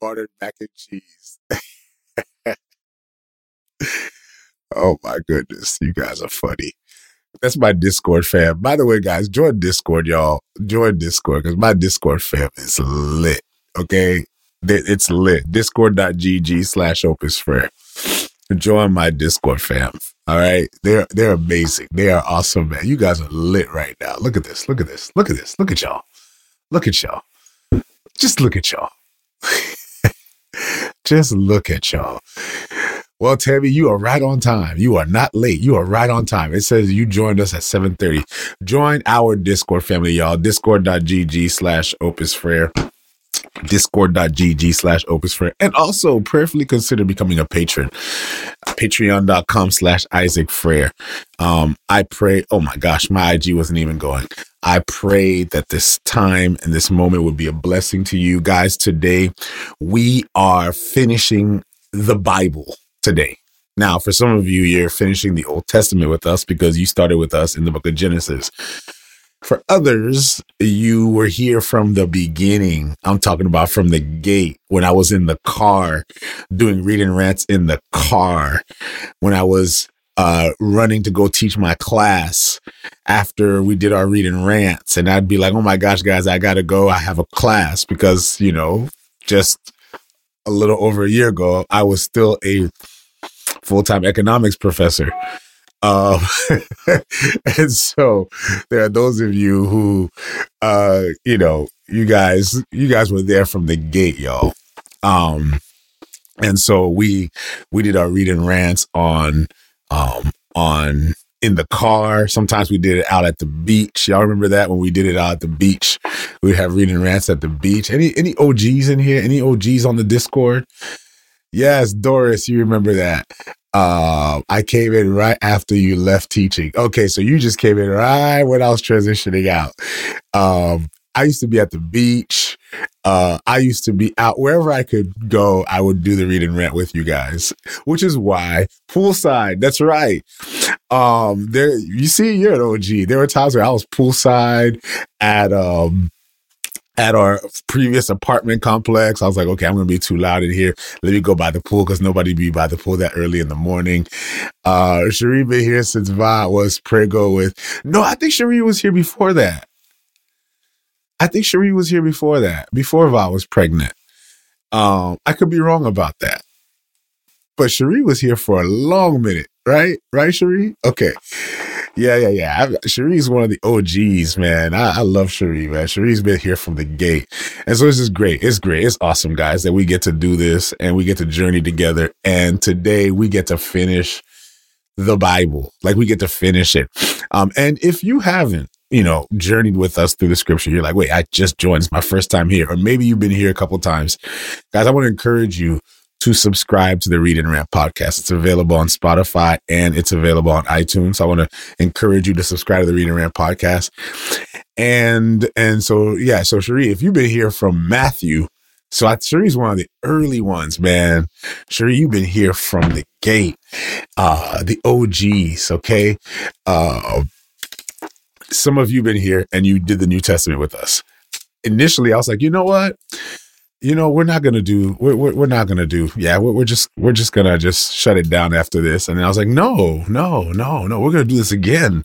buttered mac and cheese. oh my goodness, you guys are funny. That's my Discord fam. By the way, guys, join Discord, y'all. Join Discord because my Discord fam is lit. Okay, it's lit. Discord.gg slash Opus Frere. Join my Discord fam. All right, they're they're amazing. They are awesome, man. You guys are lit right now. Look at this. Look at this. Look at this. Look at y'all. Look at y'all. Just look at y'all. Just look at y'all. Well, Tammy, you are right on time. You are not late. You are right on time. It says you joined us at 7:30. Join our Discord family, y'all. Discord.gg slash Opus Frere discord.gg slash opus and also prayerfully consider becoming a patron. Patreon.com slash isaac frere. Um i pray oh my gosh my ig wasn't even going. I pray that this time and this moment would be a blessing to you guys today. We are finishing the bible today. Now for some of you you're finishing the old testament with us because you started with us in the book of genesis for others, you were here from the beginning. I'm talking about from the gate when I was in the car doing reading rants in the car, when I was uh, running to go teach my class after we did our reading rants. And I'd be like, oh my gosh, guys, I got to go. I have a class because, you know, just a little over a year ago, I was still a full time economics professor. Um, and so there are those of you who, uh, you know, you guys, you guys were there from the gate, y'all. Um, and so we we did our reading rants on um on in the car. Sometimes we did it out at the beach. Y'all remember that when we did it out at the beach? We have reading rants at the beach. Any any OGs in here? Any OGs on the Discord? Yes, Doris, you remember that. Uh, I came in right after you left teaching. Okay, so you just came in right when I was transitioning out. Um, I used to be at the beach. Uh, I used to be out wherever I could go. I would do the read and rant with you guys, which is why poolside. That's right. Um, there you see, you're an OG. There were times where I was poolside at um at our previous apartment complex. I was like, okay, I'm going to be too loud in here. Let me go by the pool because nobody be by the pool that early in the morning. Uh, Cherie been here since Va was prego with, no, I think Cherie was here before that. I think Cherie was here before that, before Va was pregnant. Um, I could be wrong about that. But Cherie was here for a long minute, right? Right, Cherie? Okay. Yeah, yeah, yeah. Cherie's one of the OGs, man. I, I love Cherie, man. Cherie's been here from the gate. And so it's just great. It's great. It's awesome, guys, that we get to do this and we get to journey together. And today we get to finish the Bible. Like we get to finish it. Um, and if you haven't, you know, journeyed with us through the scripture, you're like, wait, I just joined. It's my first time here. Or maybe you've been here a couple times. Guys, I want to encourage you to subscribe to the Read and Rant podcast. It's available on Spotify and it's available on iTunes. So I want to encourage you to subscribe to the Read and Rant podcast. And and so yeah, so Cherie, if you've been here from Matthew, so I, Cherie's one of the early ones, man. Cherie, you've been here from the gate, uh, the OGs, okay. Uh, some of you have been here and you did the New Testament with us. Initially, I was like, you know what? You know, we're not gonna do. We're we're, we're not gonna do. Yeah, we're, we're just we're just gonna just shut it down after this. And I was like, no, no, no, no. We're gonna do this again.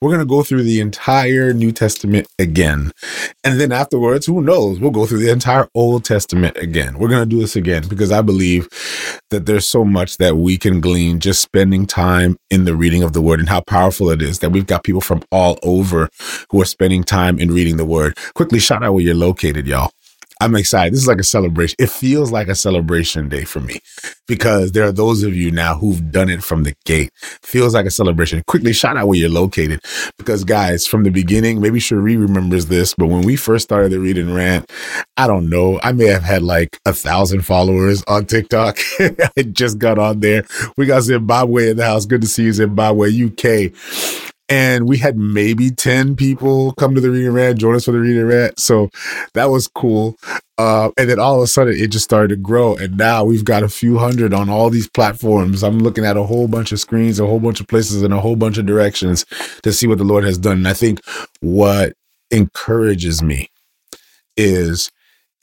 We're gonna go through the entire New Testament again, and then afterwards, who knows? We'll go through the entire Old Testament again. We're gonna do this again because I believe that there's so much that we can glean just spending time in the reading of the Word and how powerful it is that we've got people from all over who are spending time in reading the Word. Quickly, shout out where you're located, y'all. I'm excited. This is like a celebration. It feels like a celebration day for me because there are those of you now who've done it from the gate. Feels like a celebration. Quickly shout out where you're located because guys, from the beginning, maybe Cherie remembers this, but when we first started the read and rant, I don't know. I may have had like a thousand followers on TikTok. I just got on there. We got Zimbabwe in the house. Good to see you, Zimbabwe, UK and we had maybe 10 people come to the reading rant, join us for the reading rant. So that was cool. Uh, and then all of a sudden it just started to grow. And now we've got a few hundred on all these platforms. I'm looking at a whole bunch of screens, a whole bunch of places, in a whole bunch of directions to see what the Lord has done. And I think what encourages me is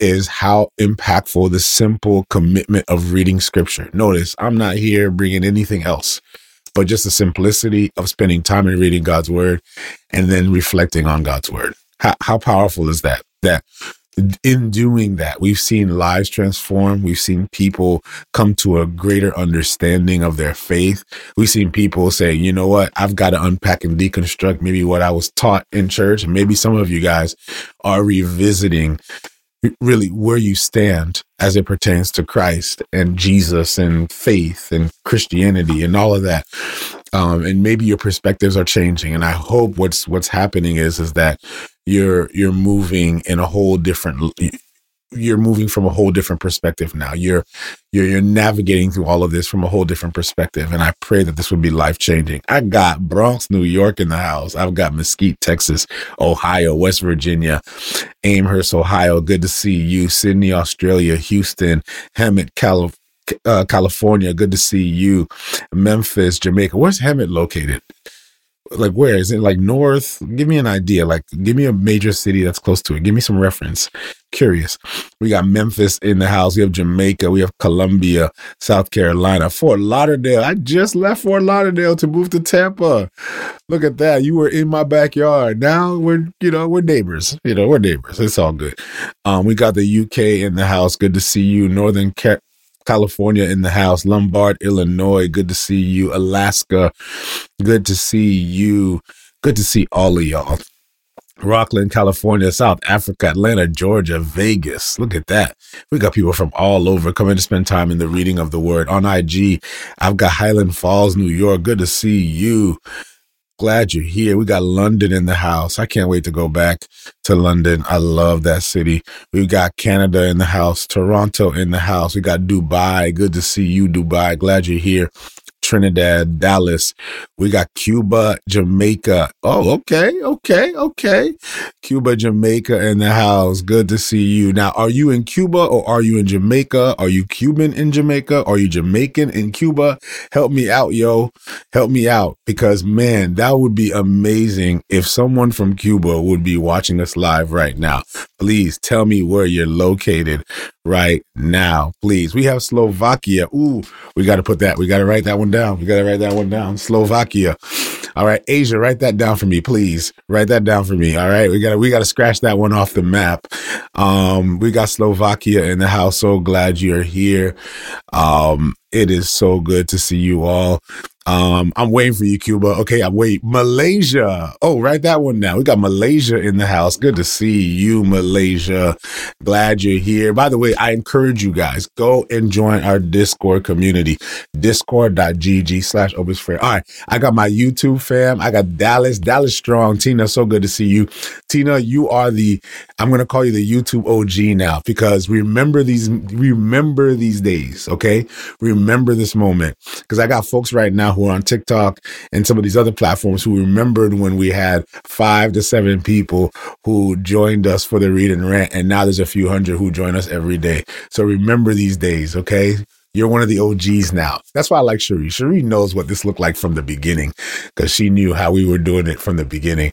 is how impactful the simple commitment of reading scripture. Notice I'm not here bringing anything else, but just the simplicity of spending time in reading God's word and then reflecting on God's word. How, how powerful is that? That in doing that, we've seen lives transform. We've seen people come to a greater understanding of their faith. We've seen people say, you know what, I've got to unpack and deconstruct maybe what I was taught in church. And maybe some of you guys are revisiting really where you stand as it pertains to Christ and Jesus and faith and Christianity and all of that. Um, and maybe your perspectives are changing. And I hope what's what's happening is is that you're you're moving in a whole different you're moving from a whole different perspective now. You're, you're you're navigating through all of this from a whole different perspective, and I pray that this would be life changing. I got Bronx, New York in the house. I've got Mesquite, Texas, Ohio, West Virginia, Amherst, Ohio. Good to see you. Sydney, Australia, Houston, Hemet, California. Uh, California, good to see you. Memphis, Jamaica. Where's Hemet located? Like where? Is it like north? Give me an idea like give me a major city that's close to it. Give me some reference. Curious. We got memphis in the house. We have jamaica. We have columbia south carolina fort lauderdale. I just left fort lauderdale to move to tampa. Look at that. You were in my backyard. Now we're you know we're neighbors. You know we're neighbors. It's all good. Um we got the uk in the house. Good to see you. Northern Car- California in the house, Lombard, Illinois. Good to see you. Alaska. Good to see you. Good to see all of y'all. Rocklin, California, South Africa, Atlanta, Georgia, Vegas. Look at that. We got people from all over coming to spend time in the reading of the word. On IG, I've got Highland Falls, New York. Good to see you. Glad you're here. We got London in the house. I can't wait to go back to London. I love that city. We've got Canada in the house, Toronto in the house. We got Dubai. Good to see you, Dubai. Glad you're here. Trinidad, Dallas. We got Cuba, Jamaica. Oh, okay, okay, okay. Cuba, Jamaica in the house. Good to see you. Now, are you in Cuba or are you in Jamaica? Are you Cuban in Jamaica? Are you Jamaican in Cuba? Help me out, yo. Help me out because, man, that would be amazing if someone from Cuba would be watching us live right now. Please tell me where you're located right now, please. We have Slovakia. Ooh, we got to put that. We got to write that one down. We got to write that one down. Slovakia. All right, Asia, write that down for me, please. Write that down for me. All right, we got to we got to scratch that one off the map. Um, we got Slovakia in the house. So glad you're here. Um, it is so good to see you all. Um, I'm waiting for you, Cuba. Okay, I wait. Malaysia. Oh, write that one down. We got Malaysia in the house. Good to see you, Malaysia. Glad you're here. By the way, I encourage you guys go and join our Discord community. Discord.gg slash Opus Fair. All right, I got my YouTube fam. I got Dallas, Dallas Strong. Tina, so good to see you. Tina, you are the. I'm gonna call you the YouTube OG now because remember these. Remember these days. Okay, remember this moment because I got folks right now who are on TikTok and some of these other platforms who remembered when we had five to seven people who joined us for the read and rant. And now there's a few hundred who join us every day. So remember these days, okay? You're one of the OGs now. That's why I like Cherie. Cherie knows what this looked like from the beginning because she knew how we were doing it from the beginning.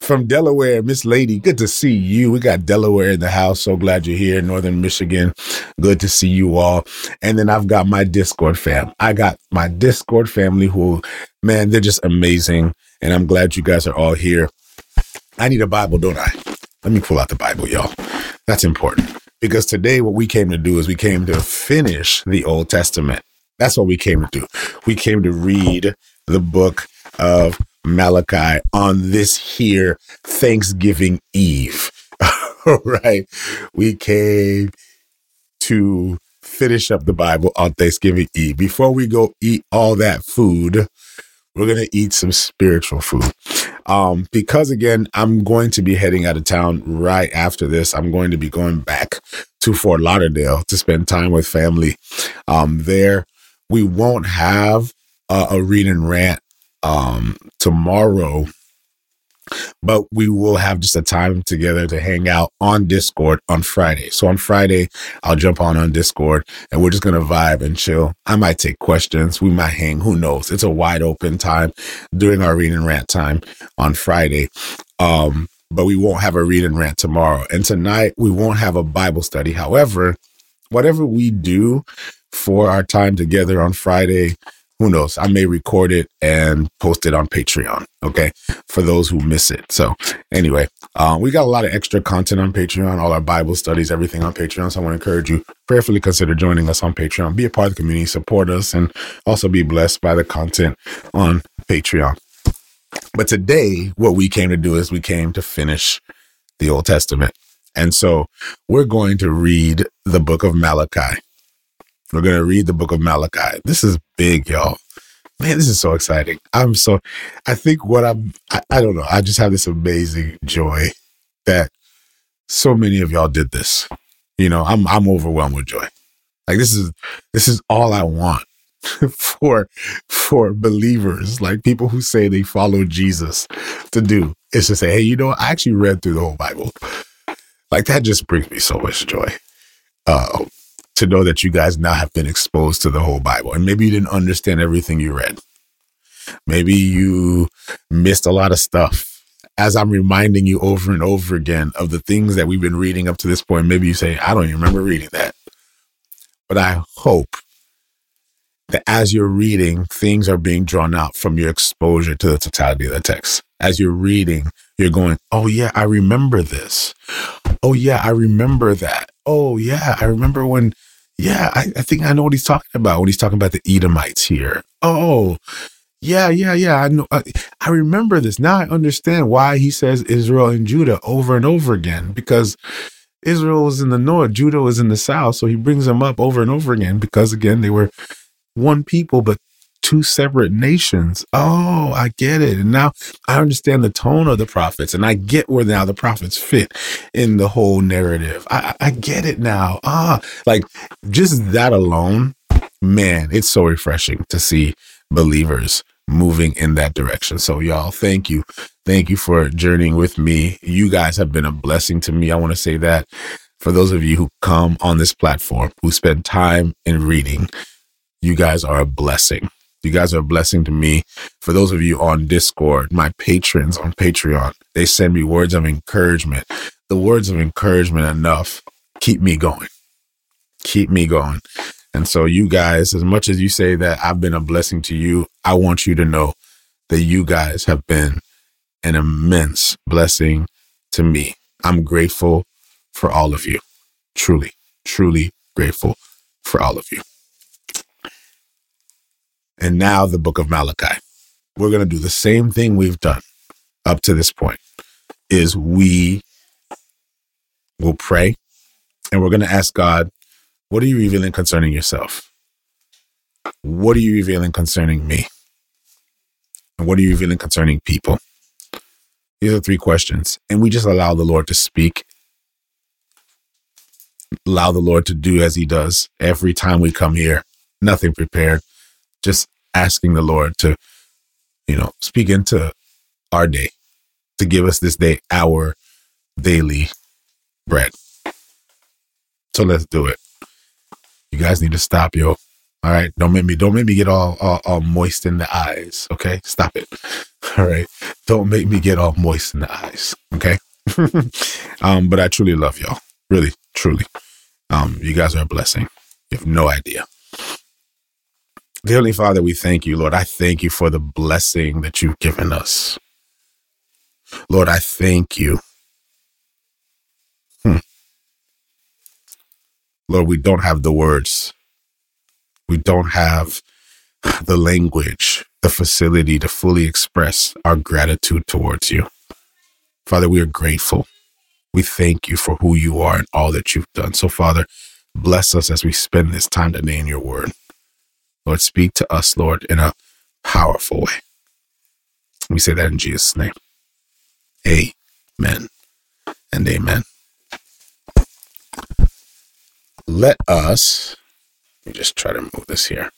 From Delaware, Miss Lady, good to see you. We got Delaware in the house. So glad you're here. Northern Michigan, good to see you all. And then I've got my Discord fam. I got my Discord family who, man, they're just amazing. And I'm glad you guys are all here. I need a Bible, don't I? Let me pull out the Bible, y'all. That's important. Because today, what we came to do is we came to finish the Old Testament. That's what we came to do. We came to read the book of Malachi on this here Thanksgiving Eve. All right. We came to finish up the Bible on Thanksgiving Eve. Before we go eat all that food, we're going to eat some spiritual food. Um, because again, I'm going to be heading out of town right after this. I'm going to be going back to Fort Lauderdale to spend time with family. Um, there, we won't have uh, a read and rant um, tomorrow but we will have just a time together to hang out on Discord on Friday. So on Friday, I'll jump on on Discord and we're just going to vibe and chill. I might take questions. We might hang. Who knows? It's a wide open time during our read and rant time on Friday. Um, but we won't have a read and rant tomorrow. And tonight we won't have a Bible study. However, whatever we do for our time together on Friday, who knows? I may record it and post it on Patreon. Okay. For those who miss it. So anyway, um, we got a lot of extra content on Patreon, all our Bible studies, everything on Patreon. So I want to encourage you prayerfully consider joining us on Patreon, be a part of the community, support us, and also be blessed by the content on Patreon. But today, what we came to do is we came to finish the Old Testament. And so we're going to read the book of Malachi. We're going to read the book of Malachi. This is big, y'all. Man, this is so exciting. I'm so, I think what I'm, I, I don't know. I just have this amazing joy that so many of y'all did this. You know, I'm, I'm overwhelmed with joy. Like this is, this is all I want for, for believers, like people who say they follow Jesus to do is to say, Hey, you know, I actually read through the whole Bible. Like that just brings me so much joy. Uh, to know that you guys now have been exposed to the whole Bible. And maybe you didn't understand everything you read. Maybe you missed a lot of stuff. As I'm reminding you over and over again of the things that we've been reading up to this point, maybe you say, I don't even remember reading that. But I hope that as you're reading, things are being drawn out from your exposure to the totality of the text. As you're reading, you're going, Oh, yeah, I remember this. Oh, yeah, I remember that. Oh, yeah, I remember when, yeah, I, I think I know what he's talking about when he's talking about the Edomites here. Oh, yeah, yeah, yeah. I know. I, I remember this. Now I understand why he says Israel and Judah over and over again because Israel was in the north, Judah was in the south. So he brings them up over and over again because, again, they were one people, but two separate nations. Oh, I get it. And now I understand the tone of the prophets and I get where now the prophets fit in the whole narrative. I, I get it now. Ah, like just that alone, man, it's so refreshing to see believers moving in that direction. So y'all, thank you. Thank you for journeying with me. You guys have been a blessing to me. I want to say that for those of you who come on this platform, who spend time in reading, you guys are a blessing. You guys are a blessing to me. For those of you on Discord, my patrons on Patreon, they send me words of encouragement. The words of encouragement enough keep me going. Keep me going. And so, you guys, as much as you say that I've been a blessing to you, I want you to know that you guys have been an immense blessing to me. I'm grateful for all of you. Truly, truly grateful for all of you. And now the book of Malachi. We're going to do the same thing we've done up to this point is we will pray and we're going to ask God, what are you revealing concerning yourself? What are you revealing concerning me? And what are you revealing concerning people? These are three questions. And we just allow the Lord to speak, allow the Lord to do as he does every time we come here. Nothing prepared, just asking the Lord to, you know, speak into our day, to give us this day our daily bread. So let's do it. You guys need to stop, yo. All right, don't make me don't make me get all, all all moist in the eyes. Okay, stop it. All right, don't make me get all moist in the eyes. Okay, um, but I truly love y'all, really, truly. Um, you guys are a blessing. You have no idea. Dearly Father, we thank you, Lord. I thank you for the blessing that you've given us. Lord, I thank you. Hmm. Lord, we don't have the words. We don't have the language, the facility to fully express our gratitude towards you. Father, we are grateful. We thank you for who you are and all that you've done. So, Father, bless us as we spend this time today in your word. Lord, speak to us, Lord, in a powerful way. We say that in Jesus' name. Amen and amen. Let us, let me just try to move this here.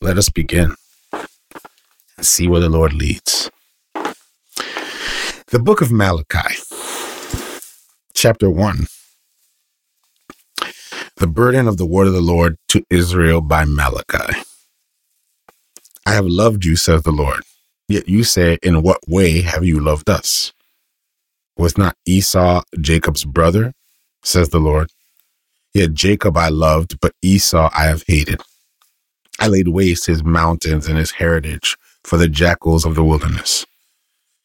Let us begin and see where the Lord leads. The book of Malachi, chapter 1 the burden of the word of the Lord to Israel by Malachi. I have loved you, says the Lord. Yet you say, In what way have you loved us? Was not Esau Jacob's brother? says the Lord. Yet Jacob I loved, but Esau I have hated. I laid waste his mountains and his heritage for the jackals of the wilderness.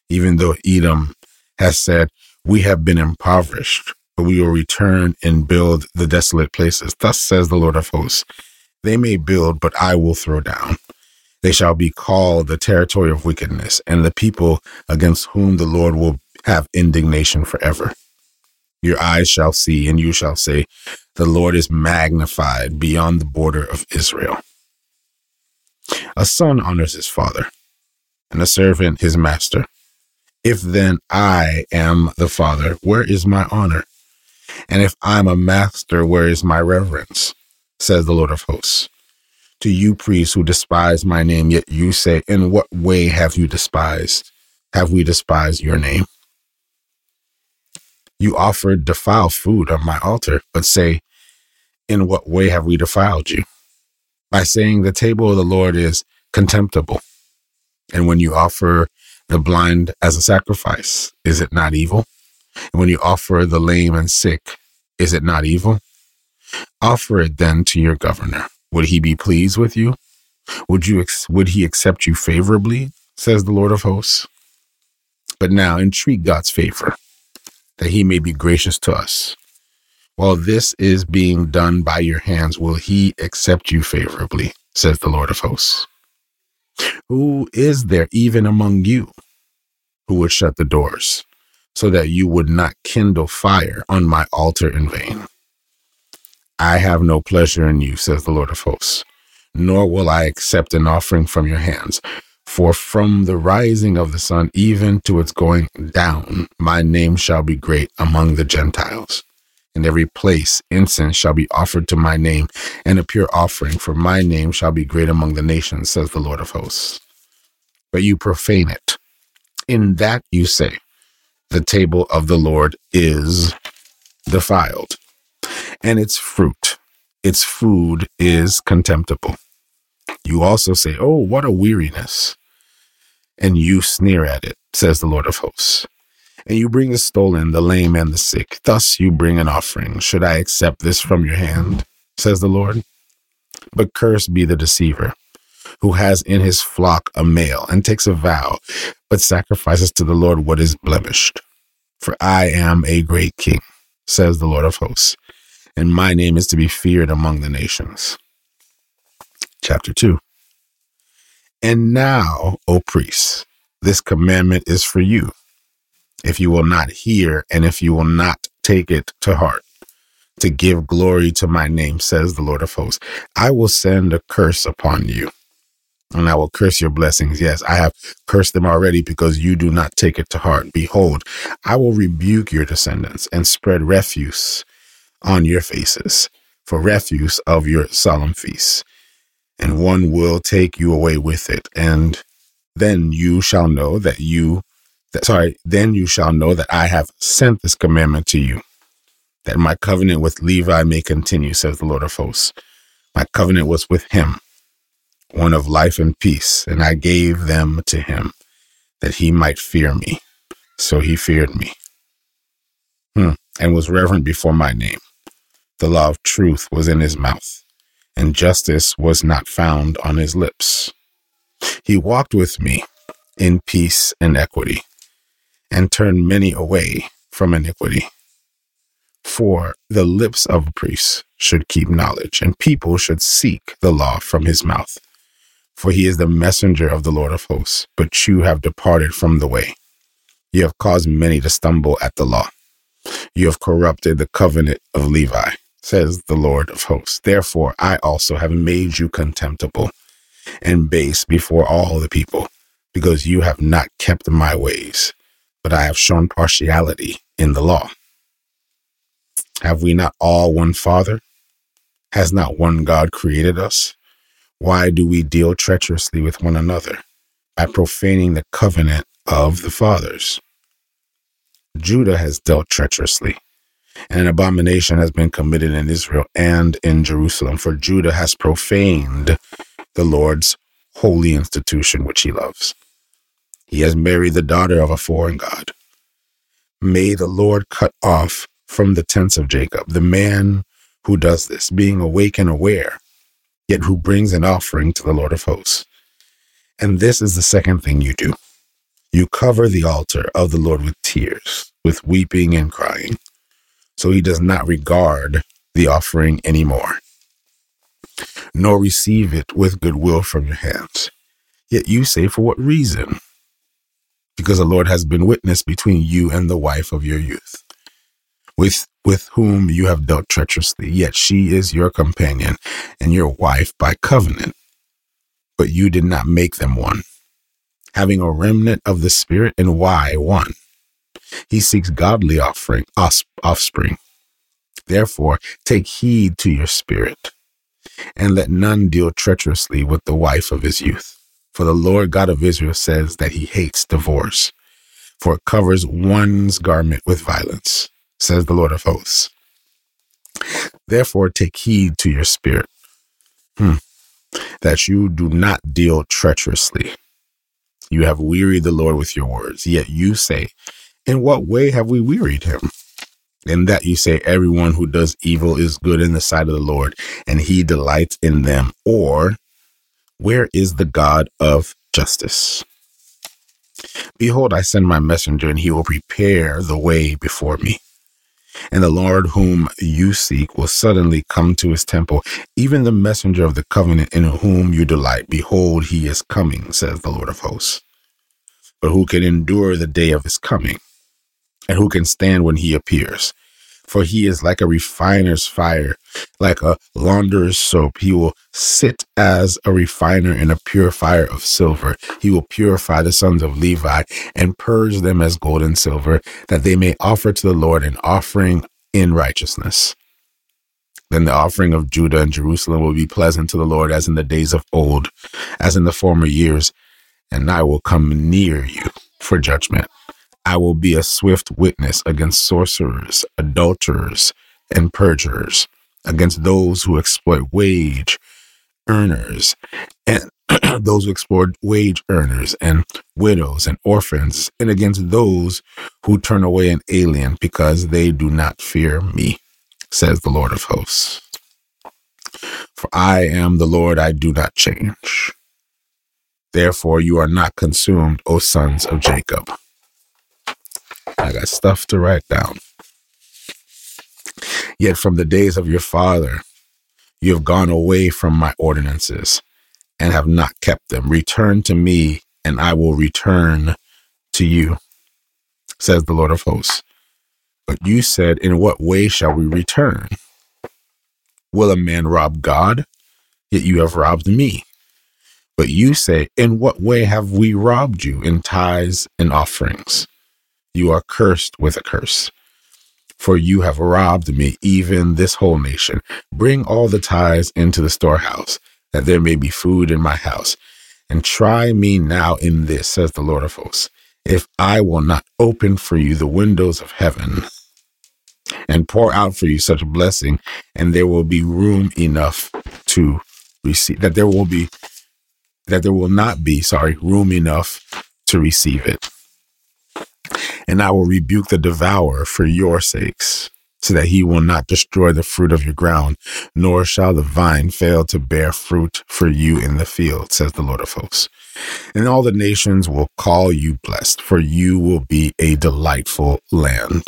Even though Edom has said, We have been impoverished, but we will return and build the desolate places. Thus says the Lord of hosts They may build, but I will throw down. They shall be called the territory of wickedness, and the people against whom the Lord will have indignation forever. Your eyes shall see, and you shall say, The Lord is magnified beyond the border of Israel. A son honors his father, and a servant his master. If then I am the father, where is my honor? And if I'm a master, where is my reverence? Says the Lord of hosts. To you, priests who despise my name, yet you say, In what way have you despised? Have we despised your name? You offered defiled food on my altar, but say, In what way have we defiled you? By saying the table of the Lord is contemptible. And when you offer the blind as a sacrifice, is it not evil? And when you offer the lame and sick, is it not evil? Offer it then to your governor. Would he be pleased with you? Would you would he accept you favorably? says the Lord of hosts. But now entreat God's favor, that he may be gracious to us. While this is being done by your hands, will he accept you favorably? says the Lord of hosts. Who is there even among you who would shut the doors so that you would not kindle fire on my altar in vain? I have no pleasure in you, says the Lord of hosts, nor will I accept an offering from your hands. For from the rising of the sun even to its going down, my name shall be great among the Gentiles. In every place, incense shall be offered to my name, and a pure offering, for my name shall be great among the nations, says the Lord of hosts. But you profane it. In that you say, The table of the Lord is defiled, and its fruit, its food is contemptible. You also say, Oh, what a weariness! And you sneer at it, says the Lord of hosts and you bring the stolen, the lame, and the sick. Thus you bring an offering. Should I accept this from your hand? says the Lord. But cursed be the deceiver who has in his flock a male and takes a vow, but sacrifices to the Lord what is blemished. For I am a great king, says the Lord of hosts, and my name is to be feared among the nations. Chapter 2 And now, O priests, this commandment is for you if you will not hear and if you will not take it to heart to give glory to my name, says the Lord of hosts, I will send a curse upon you and I will curse your blessings. Yes, I have cursed them already because you do not take it to heart. Behold, I will rebuke your descendants and spread refuse on your faces for refuse of your solemn feasts. And one will take you away with it. And then you shall know that you that, sorry, then you shall know that I have sent this commandment to you, that my covenant with Levi may continue, says the Lord of hosts. My covenant was with him, one of life and peace, and I gave them to him that he might fear me. So he feared me hmm. and was reverent before my name. The law of truth was in his mouth, and justice was not found on his lips. He walked with me in peace and equity and turned many away from iniquity. For the lips of a priest should keep knowledge, and people should seek the law from his mouth. For he is the messenger of the Lord of hosts, but you have departed from the way. You have caused many to stumble at the law. You have corrupted the covenant of Levi, says the Lord of hosts. Therefore, I also have made you contemptible and base before all the people, because you have not kept my ways but I have shown partiality in the law. Have we not all one Father? Has not one God created us? Why do we deal treacherously with one another by profaning the covenant of the fathers? Judah has dealt treacherously, and an abomination has been committed in Israel and in Jerusalem, for Judah has profaned the Lord's holy institution which he loves. He has married the daughter of a foreign god. May the Lord cut off from the tents of Jacob the man who does this, being awake and aware, yet who brings an offering to the Lord of hosts. And this is the second thing you do you cover the altar of the Lord with tears, with weeping and crying, so he does not regard the offering anymore, nor receive it with goodwill from your hands. Yet you say, For what reason? Because the Lord has been witness between you and the wife of your youth, with, with whom you have dealt treacherously. Yet she is your companion and your wife by covenant, but you did not make them one. Having a remnant of the Spirit, and why one? He seeks godly offering, offspring. Therefore, take heed to your spirit, and let none deal treacherously with the wife of his youth. For the Lord God of Israel says that he hates divorce, for it covers one's garment with violence, says the Lord of hosts. Therefore, take heed to your spirit, hmm, that you do not deal treacherously. You have wearied the Lord with your words, yet you say, In what way have we wearied him? In that you say, Everyone who does evil is good in the sight of the Lord, and he delights in them. Or, where is the God of justice? Behold, I send my messenger, and he will prepare the way before me. And the Lord whom you seek will suddenly come to his temple, even the messenger of the covenant in whom you delight. Behold, he is coming, says the Lord of hosts. But who can endure the day of his coming? And who can stand when he appears? For he is like a refiner's fire, like a launderer's soap. He will sit as a refiner and a purifier of silver. He will purify the sons of Levi and purge them as gold and silver, that they may offer to the Lord an offering in righteousness. Then the offering of Judah and Jerusalem will be pleasant to the Lord as in the days of old, as in the former years, and I will come near you for judgment. I will be a swift witness against sorcerers, adulterers, and perjurers, against those who exploit wage earners, and those who exploit wage earners, and widows and orphans, and against those who turn away an alien because they do not fear me, says the Lord of hosts. For I am the Lord, I do not change. Therefore, you are not consumed, O sons of Jacob. I got stuff to write down. Yet from the days of your father, you have gone away from my ordinances and have not kept them. Return to me, and I will return to you, says the Lord of hosts. But you said, In what way shall we return? Will a man rob God? Yet you have robbed me. But you say, In what way have we robbed you? In tithes and offerings you are cursed with a curse. For you have robbed me, even this whole nation. Bring all the tithes into the storehouse, that there may be food in my house. And try me now in this, says the Lord of hosts, if I will not open for you the windows of heaven and pour out for you such a blessing, and there will be room enough to receive that there will be that there will not be, sorry, room enough to receive it and I will rebuke the devourer for your sakes, so that he will not destroy the fruit of your ground, nor shall the vine fail to bear fruit for you in the field, says the Lord of hosts. And all the nations will call you blessed, for you will be a delightful land.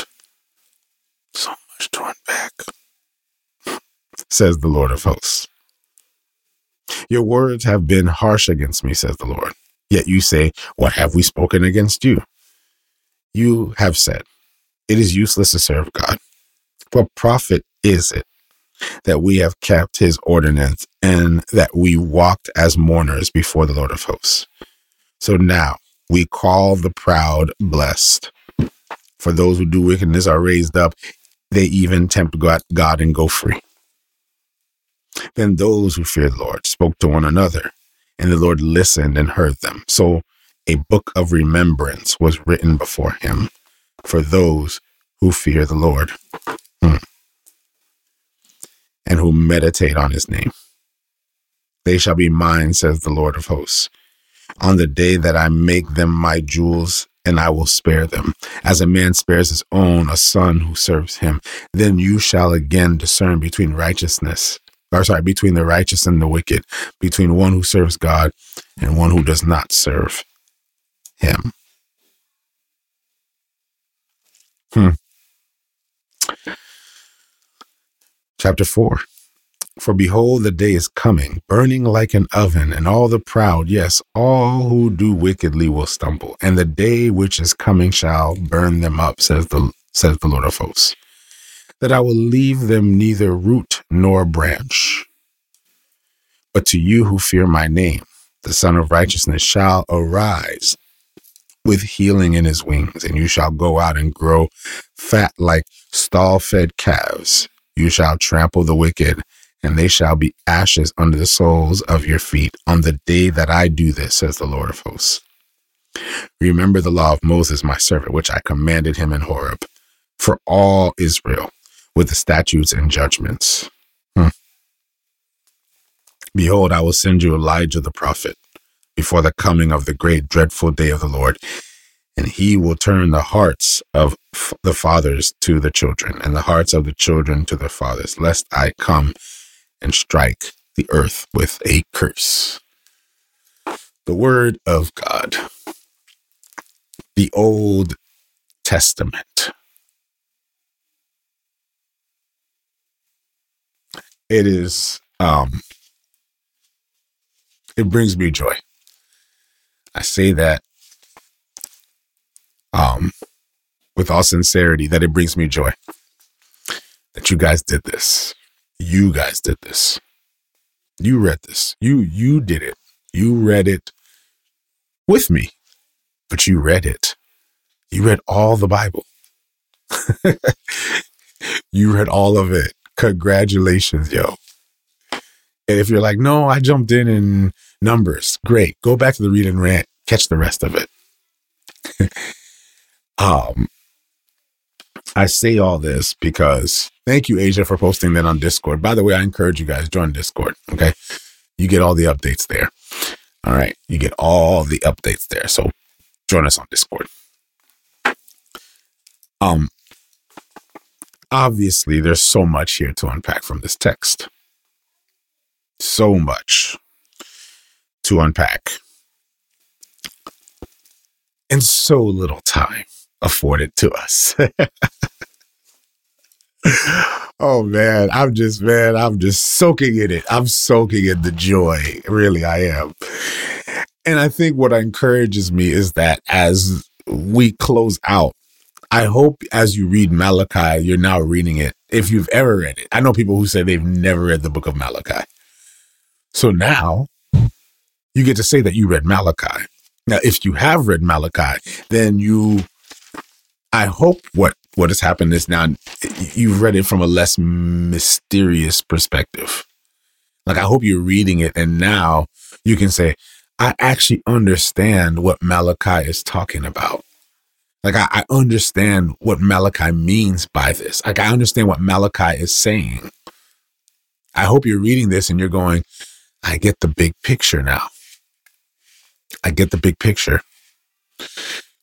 So much to unpack, says the Lord of hosts. Your words have been harsh against me, says the Lord. Yet you say, What have we spoken against you? You have said, It is useless to serve God. What profit is it that we have kept his ordinance and that we walked as mourners before the Lord of hosts? So now we call the proud blessed. For those who do wickedness are raised up, they even tempt God and go free. Then those who feared the Lord spoke to one another, and the Lord listened and heard them. So a book of remembrance was written before him for those who fear the Lord hmm. and who meditate on his name. They shall be mine, says the Lord of hosts, on the day that I make them my jewels and I will spare them. As a man spares his own, a son who serves him, then you shall again discern between righteousness, or sorry, between the righteous and the wicked, between one who serves God and one who does not serve him. Hmm. Chapter 4 For behold, the day is coming, burning like an oven, and all the proud, yes, all who do wickedly will stumble, and the day which is coming shall burn them up, says the, says the Lord of hosts, that I will leave them neither root nor branch. But to you who fear my name, the Sun of Righteousness shall arise with healing in his wings, and you shall go out and grow fat like stall fed calves. You shall trample the wicked, and they shall be ashes under the soles of your feet on the day that I do this, says the Lord of hosts. Remember the law of Moses, my servant, which I commanded him in Horeb, for all Israel, with the statutes and judgments. Hmm. Behold, I will send you Elijah the prophet before the coming of the great dreadful day of the Lord. And he will turn the hearts of the fathers to the children, and the hearts of the children to the fathers, lest I come and strike the earth with a curse. The word of God, the Old Testament. It is, um, it brings me joy. I say that um, with all sincerity that it brings me joy that you guys did this. You guys did this. You read this. You you did it. You read it with me, but you read it. You read all the Bible. you read all of it. Congratulations, yo. And if you're like, no, I jumped in in numbers, great. Go back to the read and rant, catch the rest of it. um, I say all this because thank you, Asia, for posting that on Discord. By the way, I encourage you guys join Discord. Okay, you get all the updates there. All right, you get all the updates there. So join us on Discord. Um, obviously, there's so much here to unpack from this text. So much to unpack, and so little time afforded to us. oh man, I'm just man, I'm just soaking in it. I'm soaking in the joy. Really, I am. And I think what encourages me is that as we close out, I hope as you read Malachi, you're now reading it. If you've ever read it, I know people who say they've never read the book of Malachi. So now you get to say that you read Malachi. Now, if you have read Malachi, then you I hope what what has happened is now you've read it from a less mysterious perspective. Like I hope you're reading it and now you can say, I actually understand what Malachi is talking about. Like I, I understand what Malachi means by this. Like I understand what Malachi is saying. I hope you're reading this and you're going, I get the big picture now. I get the big picture.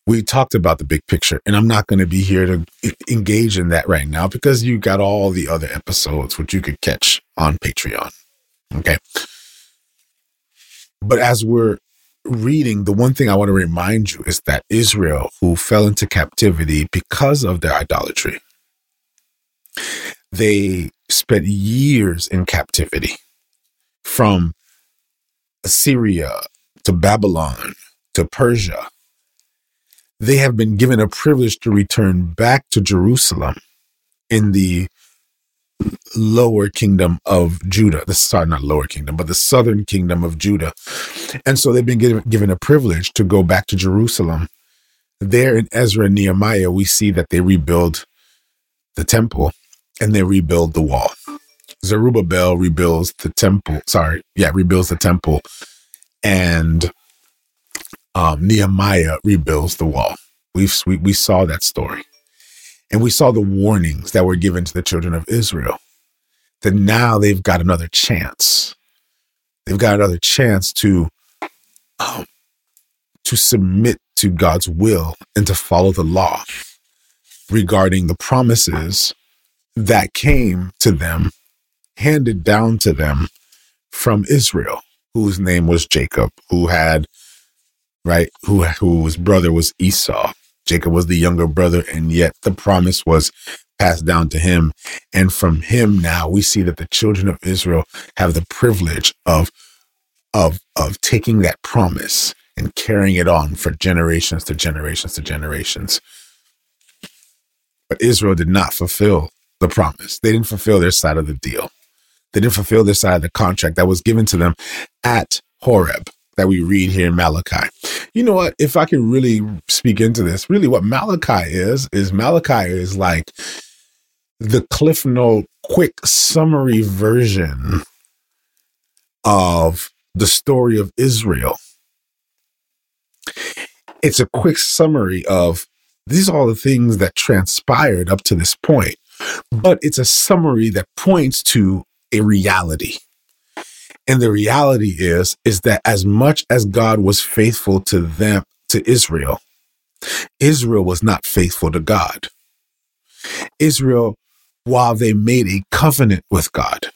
We talked about the big picture and i'm not going to be here to engage in that right now because you got all the other episodes which you could catch on patreon okay? But as we're reading the one thing i want to remind you is that israel who fell into captivity because of their idolatry they spent years in captivity from assyria to babylon to persia they have been given a privilege to return back to Jerusalem in the lower kingdom of Judah. Sorry, not lower kingdom, but the southern kingdom of Judah. And so they've been given, given a privilege to go back to Jerusalem. There in Ezra and Nehemiah, we see that they rebuild the temple and they rebuild the wall. Zerubbabel rebuilds the temple. Sorry, yeah, rebuilds the temple. And um, Nehemiah rebuilds the wall. We've, we, we saw that story. And we saw the warnings that were given to the children of Israel that now they've got another chance. They've got another chance to, um, to submit to God's will and to follow the law regarding the promises that came to them, handed down to them from Israel, whose name was Jacob, who had, right, who, whose brother was Esau. Jacob was the younger brother, and yet the promise was passed down to him. And from him now we see that the children of Israel have the privilege of of of taking that promise and carrying it on for generations to generations to generations. But Israel did not fulfill the promise. They didn't fulfill their side of the deal. They didn't fulfill their side of the contract that was given to them at Horeb that we read here in Malachi. You know what? If I can really speak into this, really what Malachi is, is Malachi is like the Cliff Note quick summary version of the story of Israel. It's a quick summary of these are all the things that transpired up to this point, but it's a summary that points to a reality. And the reality is, is that as much as God was faithful to them, to Israel, Israel was not faithful to God. Israel, while they made a covenant with God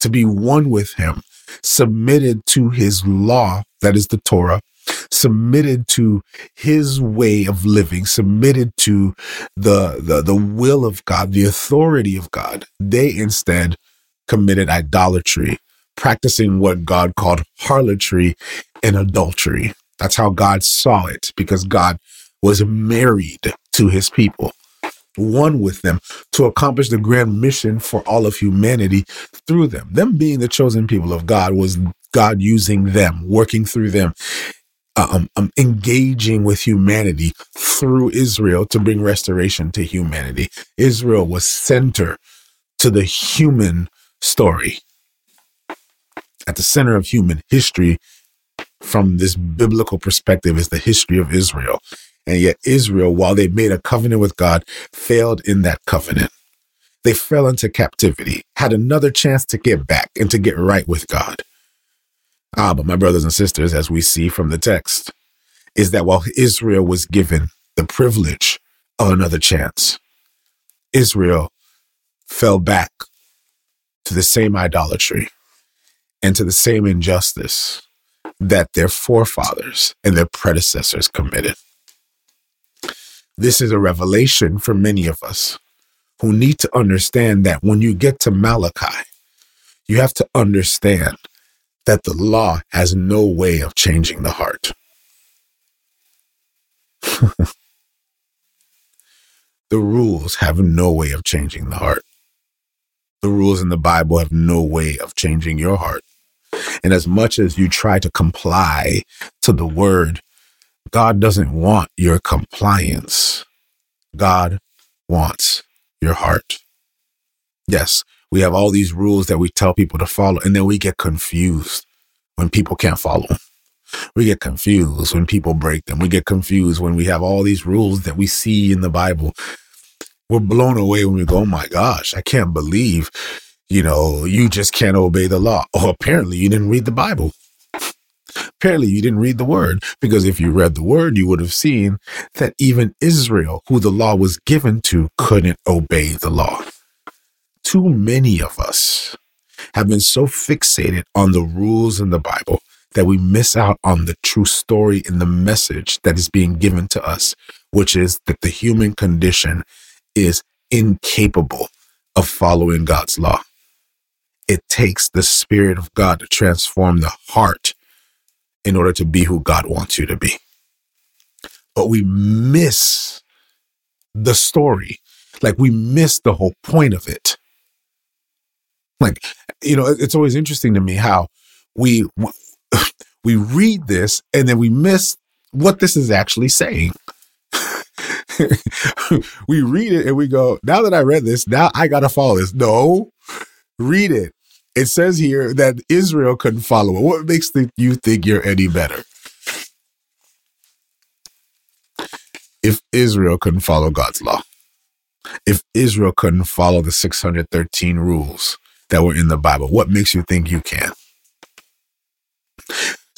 to be one with Him, submitted to His law, that is the Torah, submitted to his way of living, submitted to the, the, the will of God, the authority of God. They instead committed idolatry, practicing what God called harlotry and adultery. That's how God saw it because God was married to his people, one with them to accomplish the grand mission for all of humanity through them. Them being the chosen people of God was God using them, working through them um, um, engaging with humanity through Israel to bring restoration to humanity. Israel was center to the human story. At the center of human history, from this biblical perspective, is the history of Israel. And yet, Israel, while they made a covenant with God, failed in that covenant. They fell into captivity, had another chance to get back and to get right with God. Ah, but my brothers and sisters, as we see from the text, is that while Israel was given the privilege of another chance, Israel fell back to the same idolatry and to the same injustice that their forefathers and their predecessors committed. This is a revelation for many of us who need to understand that when you get to Malachi, you have to understand that the law has no way of changing the heart. the rules have no way of changing the heart. The rules in the Bible have no way of changing your heart. And as much as you try to comply to the word, God doesn't want your compliance. God wants your heart. Yes, we have all these rules that we tell people to follow, and then we get confused when people can't follow them. We get confused when people break them. We get confused when we have all these rules that we see in the Bible. We're blown away when we go, oh my gosh, I can't believe, you know, you just can't obey the law. Oh, apparently you didn't read the Bible. Apparently you didn't read the word because if you read the word, you would have seen that even Israel, who the law was given to, couldn't obey the law too many of us have been so fixated on the rules in the Bible that we miss out on the true story and the message that is being given to us, which is that the human condition is incapable of following God's law. It takes the Spirit of God to transform the heart in order to be who God wants you to be. But we miss the story. Like we miss the whole point of it. Like, you know, it's always interesting to me how we we read this and then we miss what this is actually saying. we read it and we go, now that I read this, now I got to follow this. No, read it. It says here that Israel couldn't follow it. What makes the, you think you're any better? If Israel couldn't follow God's law, if Israel couldn't follow the 613 rules, that were in the Bible. What makes you think you can?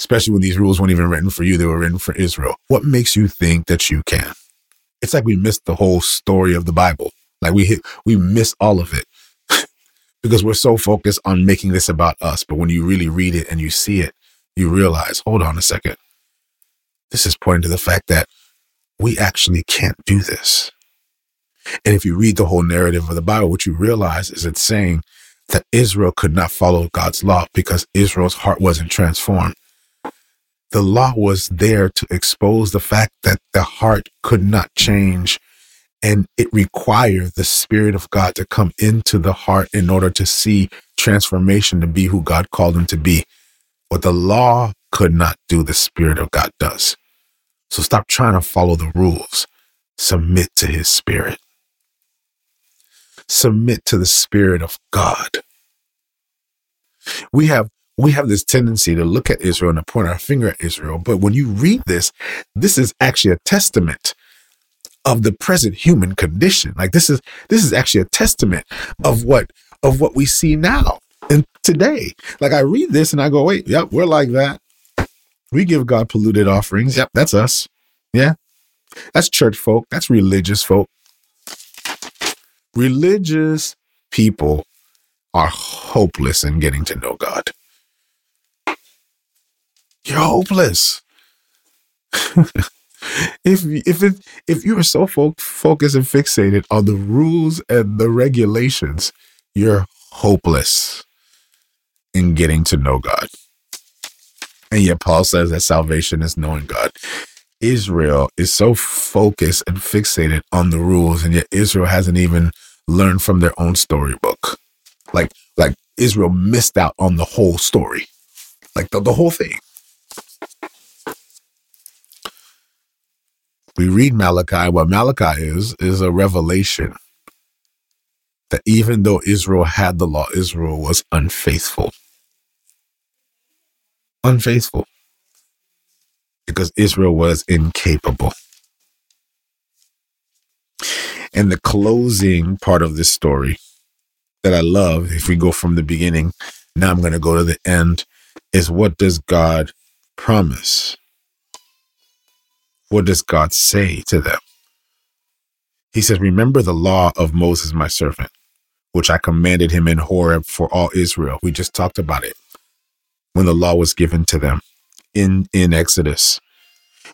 especially when these rules weren't even written for you, they were written for Israel. What makes you think that you can? It's like we missed the whole story of the Bible. Like we hit, we miss all of it because we're so focused on making this about us. But when you really read it and you see it, you realize, hold on a second. This is pointing to the fact that we actually can't do this. And if you read the whole narrative of the Bible, what you realize is it's saying that Israel could not follow God's law because Israel's heart wasn't transformed. The law was there to expose the fact that the heart could not change and it required the spirit of God to come into the heart in order to see transformation to be who God called him to be. What the law could not do, the spirit of God does. So stop trying to follow the rules. Submit to his spirit. Submit to the spirit of God. We have we have this tendency to look at Israel and to point our finger at Israel, but when you read this, this is actually a testament of the present human condition. Like this is this is actually a testament of what of what we see now and today. Like I read this and I go, wait, yep, we're like that. We give God polluted offerings. Yep, that's us. Yeah. That's church folk. That's religious folk. Religious people are hopeless in getting to know God. You're hopeless. if if it if you are so fo- focused and fixated on the rules and the regulations, you're hopeless in getting to know God. And yet Paul says that salvation is knowing God. Israel is so focused and fixated on the rules, and yet Israel hasn't even learned from their own storybook. Like like Israel missed out on the whole story. Like the, the whole thing. We read Malachi. What Malachi is, is a revelation that even though Israel had the law, Israel was unfaithful. Unfaithful. Because Israel was incapable. And the closing part of this story that I love, if we go from the beginning, now I'm going to go to the end, is what does God promise? What does God say to them? He says, Remember the law of Moses, my servant, which I commanded him in Horeb for all Israel. We just talked about it when the law was given to them in, in Exodus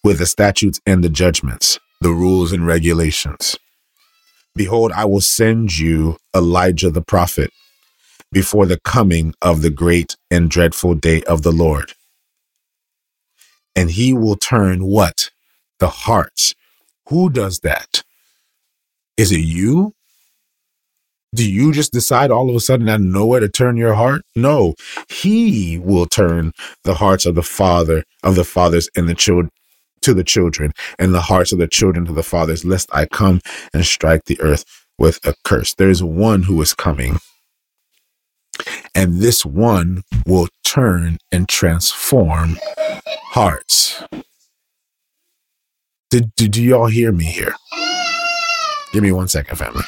with the statutes and the judgments, the rules and regulations. Behold, I will send you Elijah the prophet before the coming of the great and dreadful day of the Lord. And he will turn what? The hearts. Who does that? Is it you? Do you just decide all of a sudden out of nowhere to turn your heart? No, he will turn the hearts of the father, of the fathers and the children to the children and the hearts of the children to the fathers, lest I come and strike the earth with a curse. There is one who is coming. And this one will turn and transform hearts. Did, did do y'all hear me here? Give me one second, family.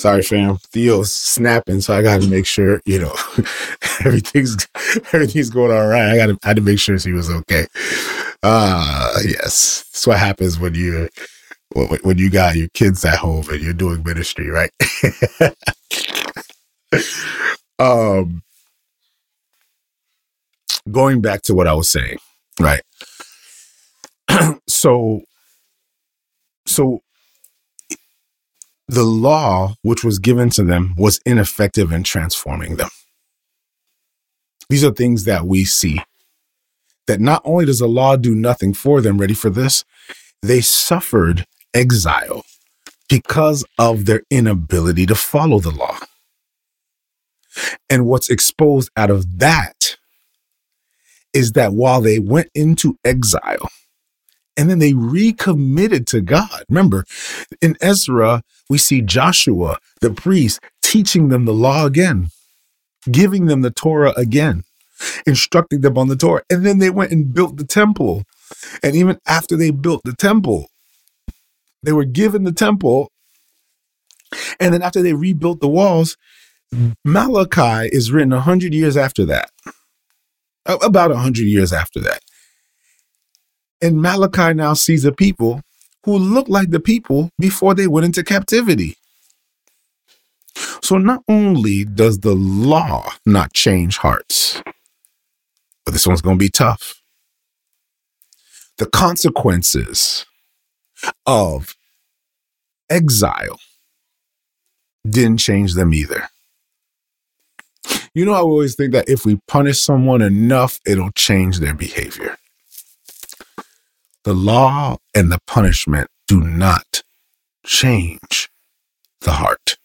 Sorry, fam. Theo's snapping, so I got to make sure you know everything's everything's going all right. I got to had to make sure she was okay. Ah, uh, yes. That's what happens when you when, when you got your kids at home and you're doing ministry, right? um, going back to what I was saying, right? so, so the law which was given to them was ineffective in transforming them. These are things that we see. That not only does the law do nothing for them, ready for this, they suffered exile because of their inability to follow the law. And what's exposed out of that is that while they went into exile And then they recommitted to God. Remember, in Ezra, we see Joshua, the priest, teaching them the law again, giving them the Torah again, instructing them on the Torah. And then they went and built the temple. And even after they built the temple, they were given the temple. And then after they rebuilt the walls, Malachi is written 100 years after that, about 100 years after that. And Malachi now sees a people who look like the people before they went into captivity. So not only does the law not change hearts, but this one's going to be tough. The consequences of exile didn't change them either. You know, I always think that if we punish someone enough, it'll change their behavior. The law and the punishment do not change the heart.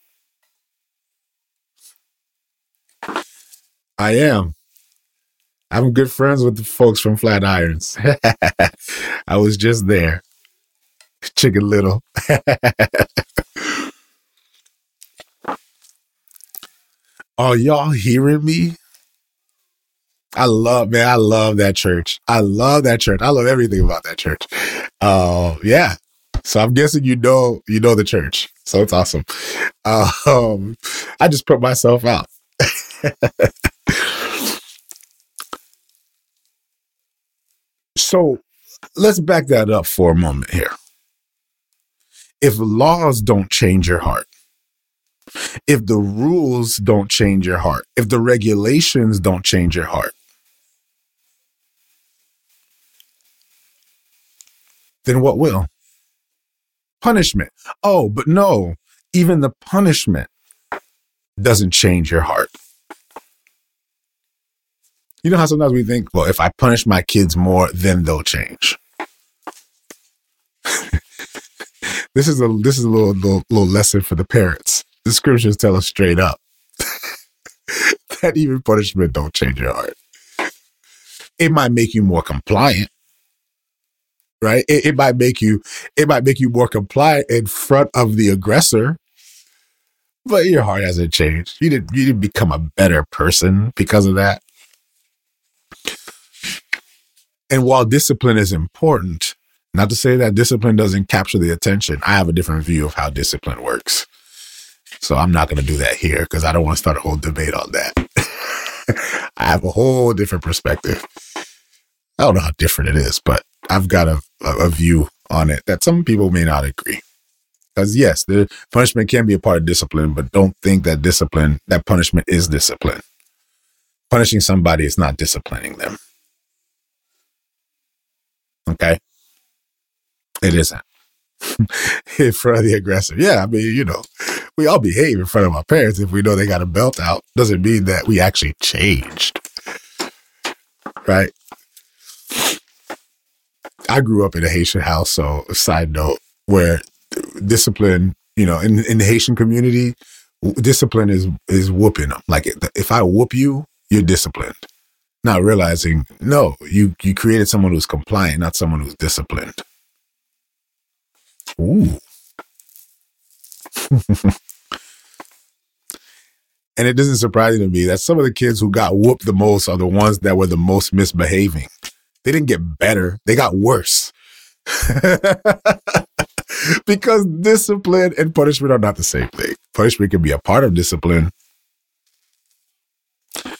I am. I'm good friends with the folks from Flatirons. I was just there. Chicken Little. Are y'all hearing me? I love, man, I love that church. I love that church. I love everything about that church. Uh, yeah. So I'm guessing you know, you know the church. So it's awesome. Um, I just put myself out. so let's back that up for a moment here. If laws don't change your heart, if the rules don't change your heart, if the regulations don't change your heart, then what will? Punishment. Oh, but no, even the punishment doesn't change your heart. You know how sometimes we think, well, if I punish my kids more, then they'll change. this is a this is a little, little little lesson for the parents. The scriptures tell us straight up that even punishment don't change your heart. It might make you more compliant, right? It, it might make you it might make you more compliant in front of the aggressor, but your heart hasn't changed. You didn't you didn't become a better person because of that. And while discipline is important, not to say that discipline doesn't capture the attention, I have a different view of how discipline works. So I'm not going to do that here because I don't want to start a whole debate on that. I have a whole different perspective. I don't know how different it is, but I've got a, a, view on it that some people may not agree. Because yes, the punishment can be a part of discipline, but don't think that discipline, that punishment is discipline. Punishing somebody is not disciplining them. Okay? It isn't. in front of the aggressor. Yeah, I mean, you know, we all behave in front of our parents if we know they got a belt out. Doesn't mean that we actually changed. Right? I grew up in a Haitian house, so side note, where discipline, you know, in, in the Haitian community, discipline is is whooping them. Like if I whoop you, you're disciplined. Not realizing, no, you you created someone who's compliant, not someone who's disciplined. Ooh. and it doesn't surprise me that some of the kids who got whooped the most are the ones that were the most misbehaving. They didn't get better, they got worse. because discipline and punishment are not the same thing. Punishment can be a part of discipline, but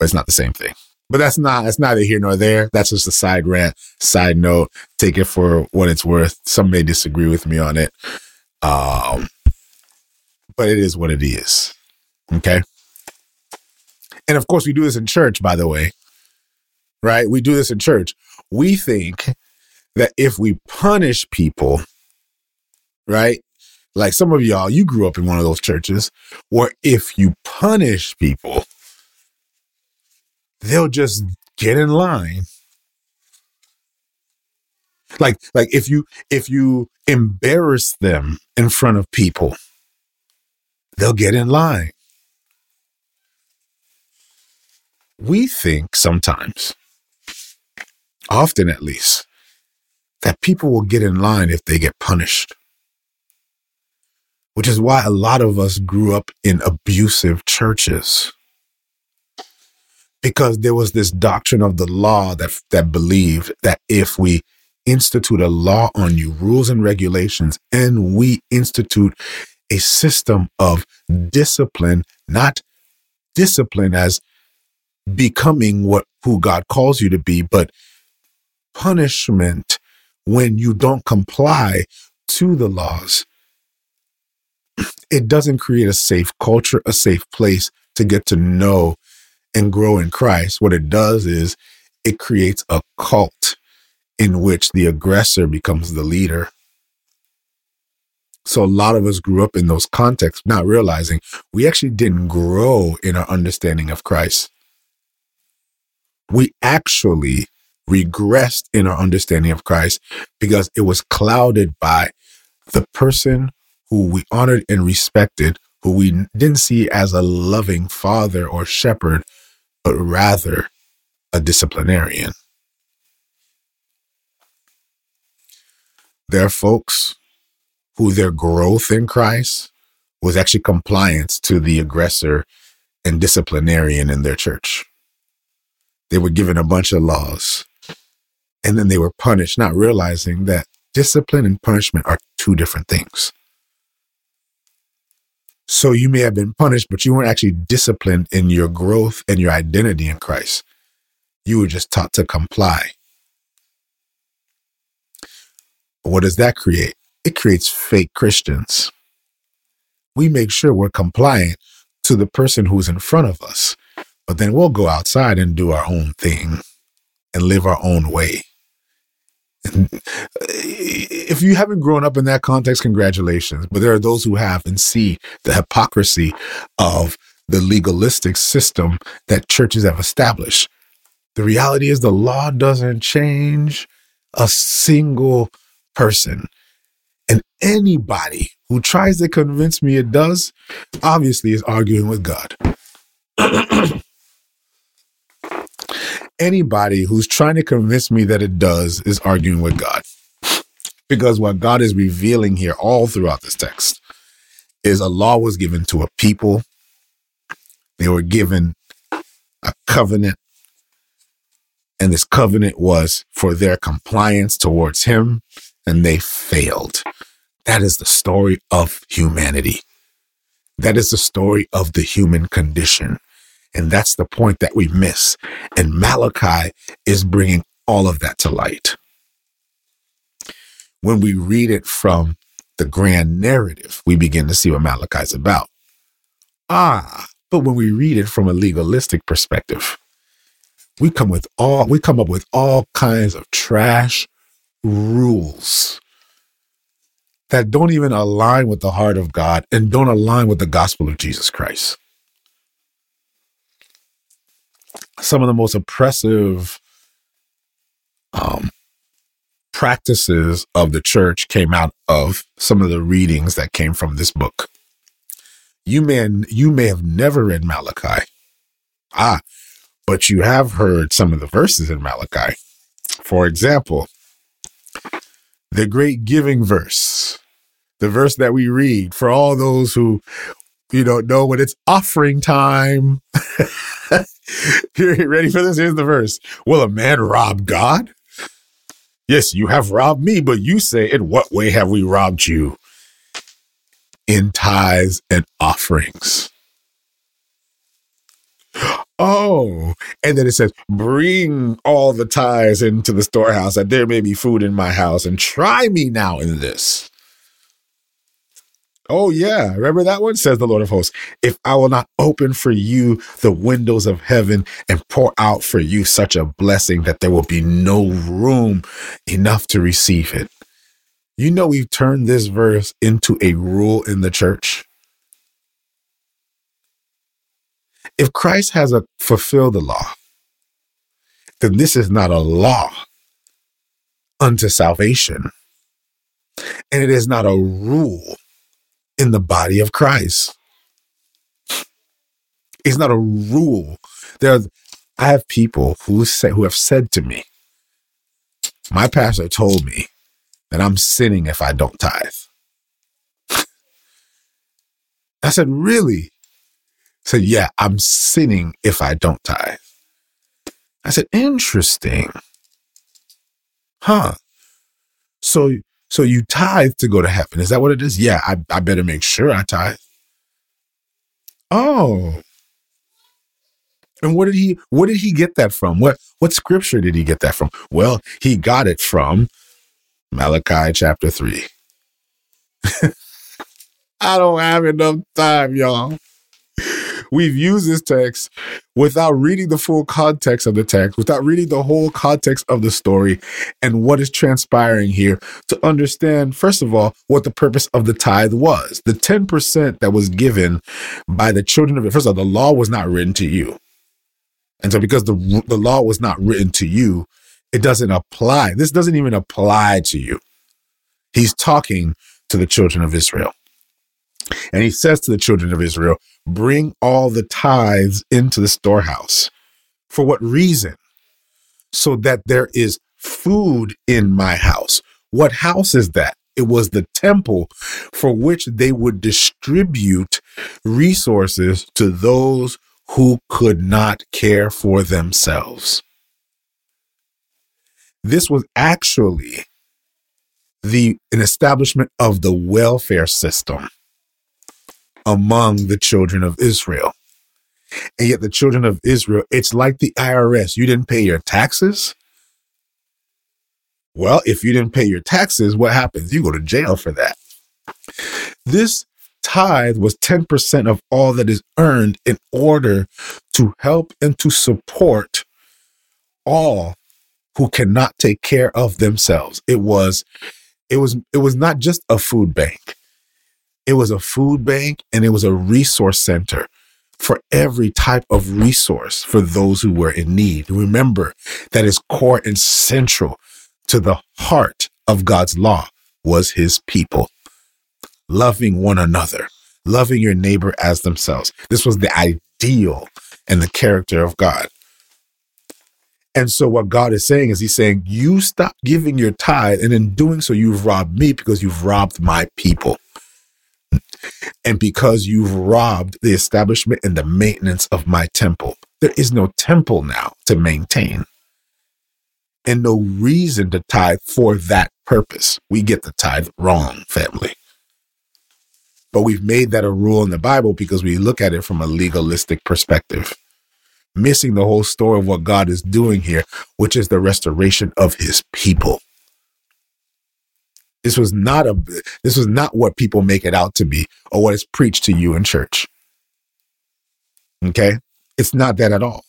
it's not the same thing. But that's not that's neither here nor there. That's just a side rant, side note. Take it for what it's worth. Some may disagree with me on it. Um, but it is what it is. Okay. And of course, we do this in church, by the way, right? We do this in church. We think that if we punish people, right? Like some of y'all, you grew up in one of those churches where if you punish people, they'll just get in line. Like, like if you, if you embarrass them in front of people, they'll get in line. We think sometimes, often at least, that people will get in line if they get punished. Which is why a lot of us grew up in abusive churches. Because there was this doctrine of the law that, that believed that if we institute a law on you, rules and regulations, and we institute a system of discipline, not discipline as becoming what who God calls you to be, but punishment when you don't comply to the laws. It doesn't create a safe culture, a safe place to get to know and grow in Christ. What it does is it creates a cult in which the aggressor becomes the leader. So a lot of us grew up in those contexts, not realizing we actually didn't grow in our understanding of Christ. We actually regressed in our understanding of Christ because it was clouded by the person who we honored and respected, who we didn't see as a loving father or shepherd, but rather a disciplinarian. There are folks who their growth in Christ was actually compliance to the aggressor and disciplinarian in their church. They were given a bunch of laws and then they were punished, not realizing that discipline and punishment are two different things. So you may have been punished, but you weren't actually disciplined in your growth and your identity in Christ. You were just taught to comply. What does that create? It creates fake Christians. We make sure we're compliant to the person who's in front of us, but then we'll go outside and do our own thing and live our own way. if you haven't grown up in that context, congratulations. But there are those who have and see the hypocrisy of the legalistic system that churches have established. The reality is the law doesn't change a single person. And anybody who tries to convince me it does, obviously is arguing with God. anybody who's trying to convince me that it does is arguing with God. Because what God is revealing here all throughout this text is a law was given to a people. They were given a covenant. And this covenant was for their compliance towards Him, and they failed. That is the story of humanity. That is the story of the human condition. And that's the point that we miss. And Malachi is bringing all of that to light. When we read it from the grand narrative, we begin to see what Malachi is about. Ah, but when we read it from a legalistic perspective, we come with all we come up with all kinds of trash rules that don't even align with the heart of God and don't align with the gospel of Jesus Christ. Some of the most oppressive um, practices of the church came out of some of the readings that came from this book. You may you may have never read Malachi, ah, but you have heard some of the verses in Malachi. For example, the great giving verse, the verse that we read for all those who you don't know when it's offering time. Here, ready for this? Here's the verse. Will a man rob God? Yes, you have robbed me, but you say, In what way have we robbed you? In tithes and offerings. Oh, and then it says, Bring all the tithes into the storehouse, that there may be food in my house, and try me now in this. Oh, yeah. Remember that one? Says the Lord of hosts. If I will not open for you the windows of heaven and pour out for you such a blessing that there will be no room enough to receive it. You know, we've turned this verse into a rule in the church. If Christ has a, fulfilled the law, then this is not a law unto salvation. And it is not a rule in the body of Christ. It's not a rule. There, I have people who say who have said to me, "My pastor told me that I'm sinning if I don't tithe. I said, Really? He said, Yeah, I'm sinning if I don't tithe. I said, Interesting. Huh. So so you tithe to go to heaven. Is that what it is? Yeah, I, I better make sure I tithe. Oh. And what did he what did he get that from? What what scripture did he get that from? Well, he got it from Malachi chapter 3. I don't have enough time, y'all. We've used this text without reading the full context of the text, without reading the whole context of the story and what is transpiring here to understand, first of all, what the purpose of the tithe was. The 10% that was given by the children of it, first of all, the law was not written to you. And so, because the, the law was not written to you, it doesn't apply. This doesn't even apply to you. He's talking to the children of Israel. And he says to the children of Israel, Bring all the tithes into the storehouse. For what reason? So that there is food in my house. What house is that? It was the temple for which they would distribute resources to those who could not care for themselves. This was actually the an establishment of the welfare system among the children of Israel. And yet, the children of Israel, it's like the IRS. You didn't pay your taxes. Well, if you didn't pay your taxes, what happens? You go to jail for that. This tithe was 10% of all that is earned in order to help and to support all who cannot take care of themselves. It was it was it was not just a food bank. It was a food bank and it was a resource center for every type of resource for those who were in need. Remember that is core and central to the heart of God's law was his people. Loving one another, loving your neighbor as themselves. This was the ideal and the character of God. And so what God is saying is he's saying, you stop giving your tithe. And in doing so, you've robbed me because you've robbed my people and because you've robbed the establishment and the maintenance of my temple. There is no temple now to maintain and no reason to tithe for that purpose. We get the tithe wrong, family. But we've made that a rule in the Bible because we look at it from a legalistic perspective, missing the whole story of what God is doing here, which is the restoration of his people. This was not a this was not what people make it out to be or what is preached to you in church. Okay? It's not that at all.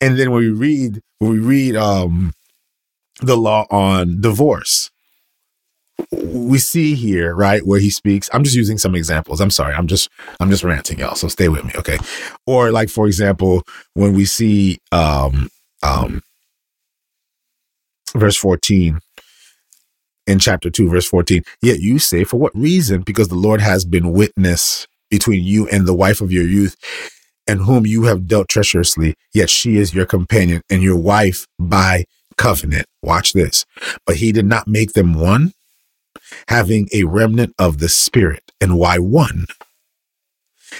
And then when we read when we read um the law on divorce, we see here, right, where he speaks. I'm just using some examples. I'm sorry. I'm just I'm just ranting, y'all. So stay with me, okay? Or like for example, when we see um um verse 14 in chapter 2, verse 14. Yet you say, For what reason? Because the Lord has been witness between you and the wife of your youth, and whom you have dealt treacherously, yet she is your companion and your wife by covenant. Watch this. But he did not make them one, having a remnant of the Spirit. And why one?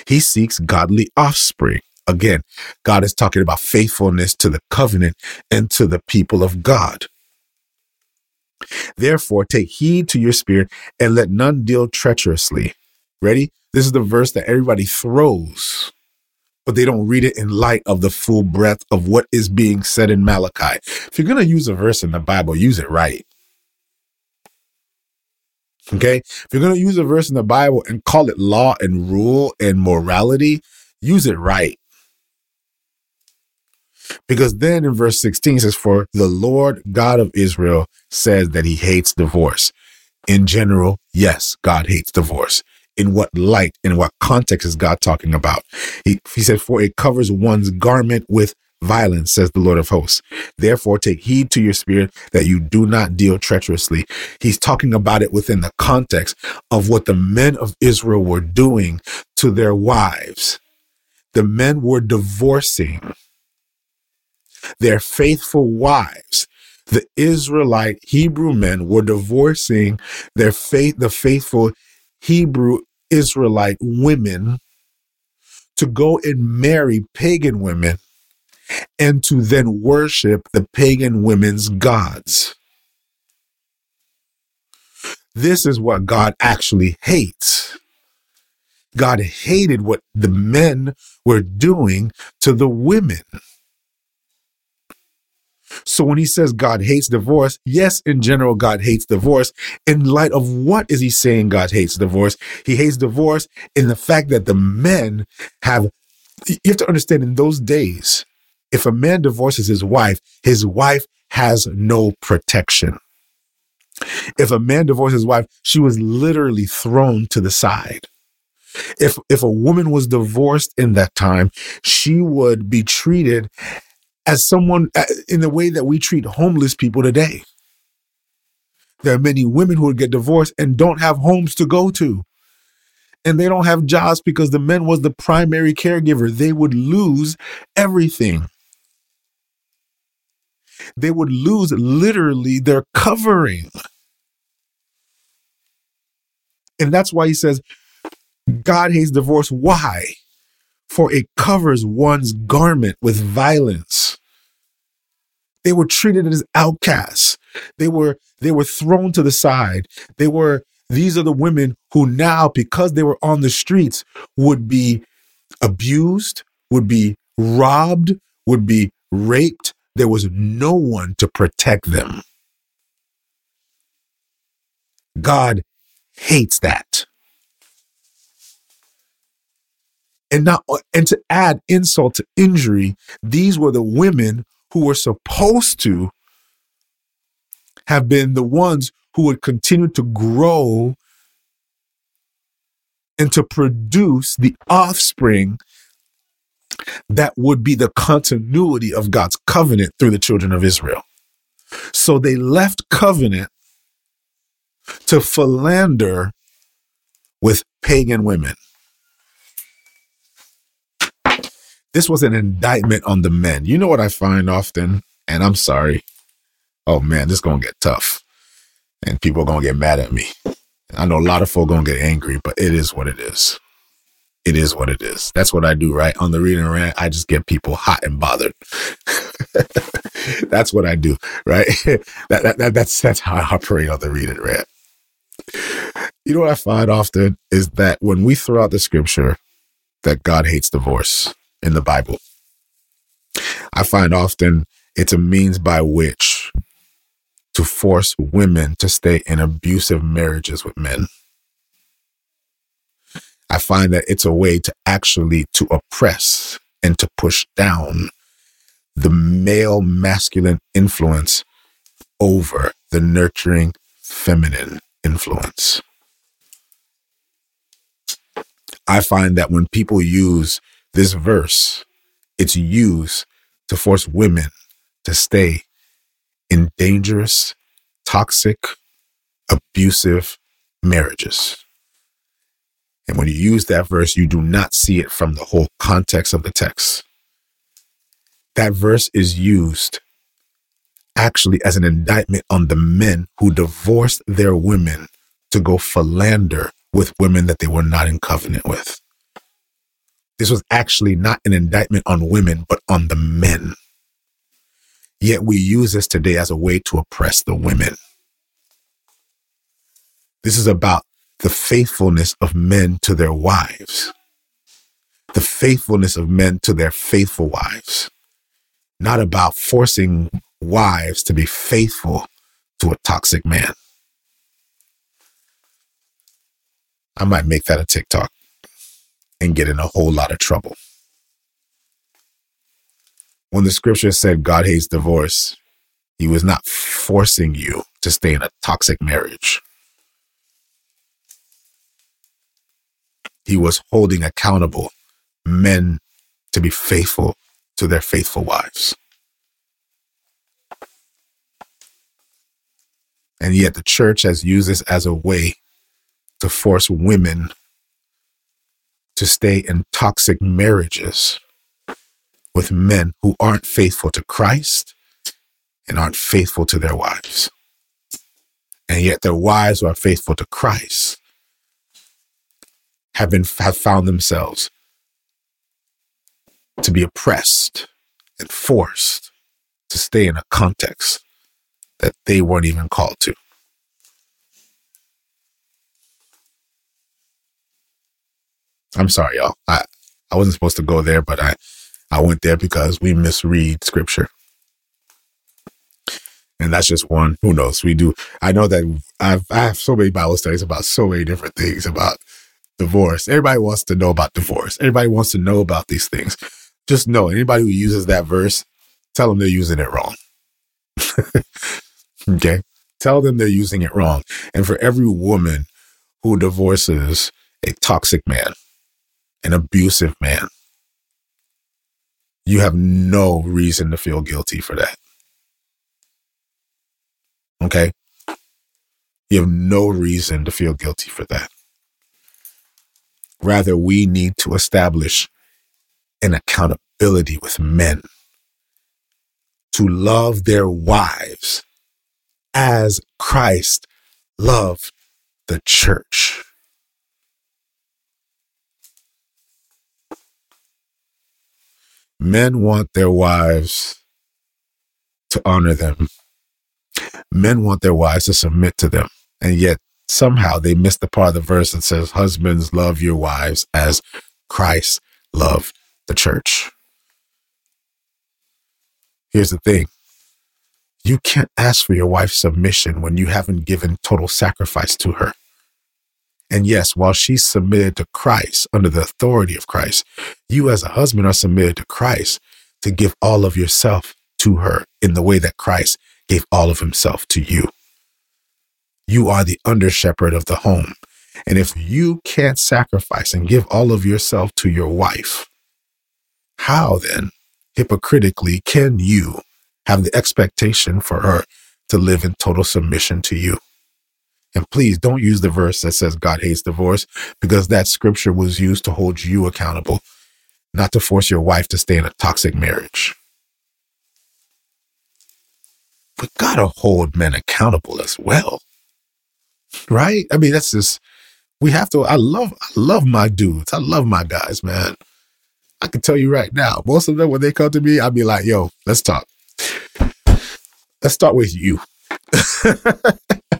He seeks godly offspring. Again, God is talking about faithfulness to the covenant and to the people of God. Therefore, take heed to your spirit and let none deal treacherously. Ready? This is the verse that everybody throws, but they don't read it in light of the full breadth of what is being said in Malachi. If you're going to use a verse in the Bible, use it right. Okay? If you're going to use a verse in the Bible and call it law and rule and morality, use it right. Because then in verse 16 says, For the Lord God of Israel says that he hates divorce. In general, yes, God hates divorce. In what light, in what context is God talking about? He, he said, For it covers one's garment with violence, says the Lord of hosts. Therefore, take heed to your spirit that you do not deal treacherously. He's talking about it within the context of what the men of Israel were doing to their wives. The men were divorcing their faithful wives. the Israelite Hebrew men were divorcing their faith, the faithful Hebrew Israelite women to go and marry pagan women and to then worship the pagan women's gods. This is what God actually hates. God hated what the men were doing to the women. So when he says God hates divorce, yes, in general, God hates divorce. In light of what is he saying God hates divorce? He hates divorce in the fact that the men have, you have to understand in those days, if a man divorces his wife, his wife has no protection. If a man divorces his wife, she was literally thrown to the side. If if a woman was divorced in that time, she would be treated as someone uh, in the way that we treat homeless people today. There are many women who would get divorced and don't have homes to go to. And they don't have jobs because the men was the primary caregiver. They would lose everything. They would lose literally their covering. And that's why he says, God hates divorce. Why? For it covers one's garment with violence. They were treated as outcasts. They were they were thrown to the side. They were these are the women who now, because they were on the streets, would be abused, would be robbed, would be raped. There was no one to protect them. God hates that. And not and to add insult to injury, these were the women who were supposed to have been the ones who would continue to grow and to produce the offspring that would be the continuity of God's covenant through the children of Israel. So they left covenant to philander with pagan women. This was an indictment on the men. You know what I find often, and I'm sorry. Oh man, this is gonna get tough, and people are gonna get mad at me. I know a lot of folk gonna get angry, but it is what it is. It is what it is. That's what I do, right? On the reading rant, I just get people hot and bothered. that's what I do, right? that, that, that, that's that's how I operate on the reading rant. You know what I find often is that when we throw out the scripture that God hates divorce in the Bible, I find often it's a means by which to force women to stay in abusive marriages with men. I find that it's a way to actually to oppress and to push down the male masculine influence over the nurturing feminine influence. I find that when people use this verse, it's used to force women to stay in dangerous, toxic, abusive marriages. And when you use that verse, you do not see it from the whole context of the text. That verse is used actually as an indictment on the men who divorced their women to go philander with women that they were not in covenant with. This was actually not an indictment on women, but on the men. Yet we use this today as a way to oppress the women. This is about the faithfulness of men to their wives, the faithfulness of men to their faithful wives, not about forcing wives to be faithful to a toxic man. I might make that a TikTok and get in a whole lot of trouble. When the scripture said God hates divorce, he was not forcing you to stay in a toxic marriage. He was holding accountable men to be faithful to their faithful wives. And yet the church has used this as a way to force women to stay in toxic marriages with men who aren't faithful to Christ and aren't faithful to their wives. And yet their wives who are faithful to Christ have been have found themselves to be oppressed and forced to stay in a context that they weren't even called to. I'm sorry, y'all. I, I wasn't supposed to go there, but I, I went there because we misread scripture. And that's just one. Who knows? We do. I know that I've, I have so many Bible studies about so many different things about divorce. Everybody wants to know about divorce. Everybody wants to know about these things. Just know anybody who uses that verse, tell them they're using it wrong. okay. Tell them they're using it wrong. And for every woman who divorces a toxic man, an abusive man, you have no reason to feel guilty for that. Okay? You have no reason to feel guilty for that. Rather, we need to establish an accountability with men to love their wives as Christ loved the church. Men want their wives to honor them. Men want their wives to submit to them. And yet somehow they miss the part of the verse that says, Husbands, love your wives as Christ loved the church. Here's the thing you can't ask for your wife's submission when you haven't given total sacrifice to her. And yes, while she's submitted to Christ under the authority of Christ, you as a husband are submitted to Christ to give all of yourself to her in the way that Christ gave all of himself to you. You are the under shepherd of the home. And if you can't sacrifice and give all of yourself to your wife, how then, hypocritically, can you have the expectation for her to live in total submission to you? And please don't use the verse that says God hates divorce because that scripture was used to hold you accountable, not to force your wife to stay in a toxic marriage. We gotta hold men accountable as well right? I mean, that's just we have to. I love, I love my dudes. I love my guys, man. I can tell you right now, most of them when they come to me, I'll be like, "Yo, let's talk. Let's start with you."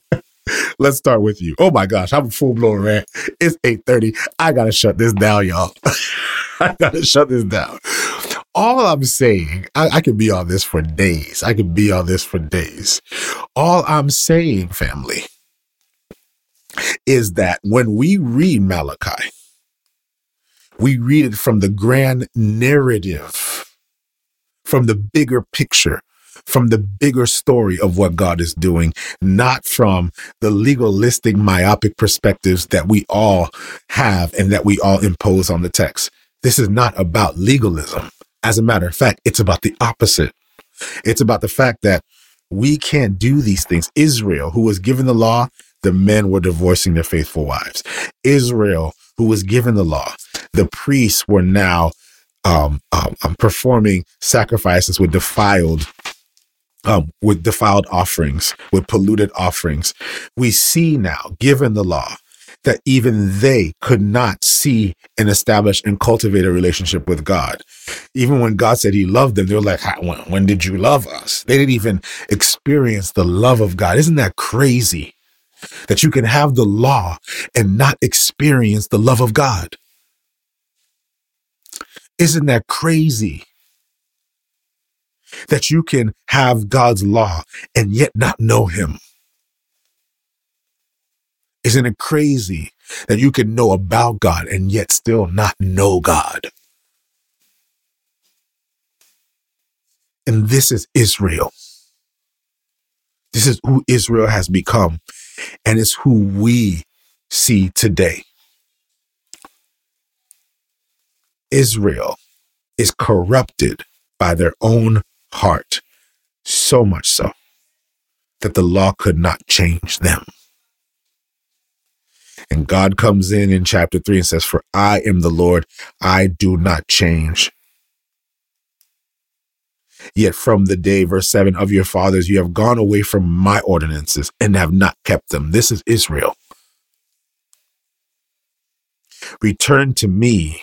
let's start with you. Oh my gosh, I'm a full blown rant. It's 8:30. I gotta shut this down, y'all. I gotta shut this down. All I'm saying, I, I could be on this for days. I could be on this for days. All I'm saying, family, is that when we read Malachi, we read it from the grand narrative, from the bigger picture, from the bigger story of what God is doing, not from the legalistic, myopic perspectives that we all have and that we all impose on the text. This is not about legalism. As a matter of fact, it's about the opposite. It's about the fact that we can't do these things. Israel, who was given the law, the men were divorcing their faithful wives. Israel, who was given the law, the priests were now um, um, um, performing sacrifices with defiled um, with defiled offerings, with polluted offerings. We see now, given the law, that even they could not see and establish and cultivate a relationship with God. Even when God said he loved them, they were like, when, when did you love us? They didn't even experience the love of God. Isn't that crazy? that you can have the law and not experience the love of God. Isn't that crazy? That you can have God's law and yet not know Him. Isn't it crazy that you can know about God and yet still not know God? And this is Israel. This is who Israel has become and it's who we see today. Israel is corrupted by their own heart, so much so that the law could not change them. And God comes in in chapter 3 and says, For I am the Lord, I do not change. Yet from the day, verse 7, of your fathers, you have gone away from my ordinances and have not kept them. This is Israel. Return to me,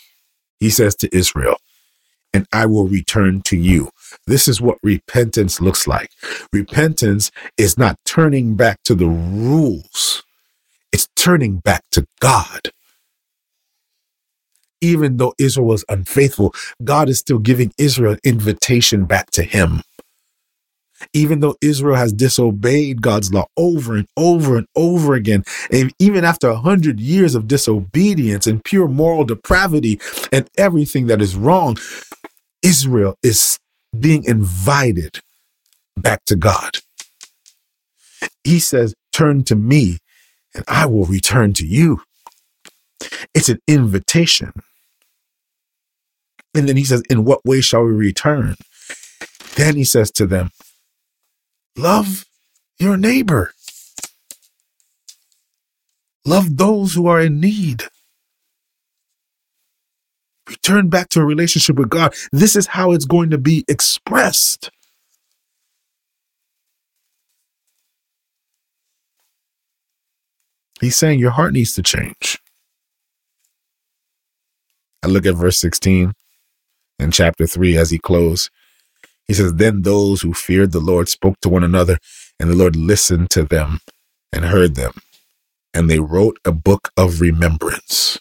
he says to Israel, and I will return to you. This is what repentance looks like. Repentance is not turning back to the rules, it's turning back to God. Even though Israel was unfaithful, God is still giving Israel an invitation back to Him. Even though Israel has disobeyed God's law over and over and over again, and even after a hundred years of disobedience and pure moral depravity and everything that is wrong, Israel is being invited back to God. He says, Turn to me, and I will return to you. It's an invitation. And then he says, In what way shall we return? Then he says to them, Love your neighbor. Love those who are in need. Return back to a relationship with God. This is how it's going to be expressed. He's saying your heart needs to change. I look at verse 16 in chapter 3 as he closed. He says, Then those who feared the Lord spoke to one another, and the Lord listened to them and heard them. And they wrote a book of remembrance.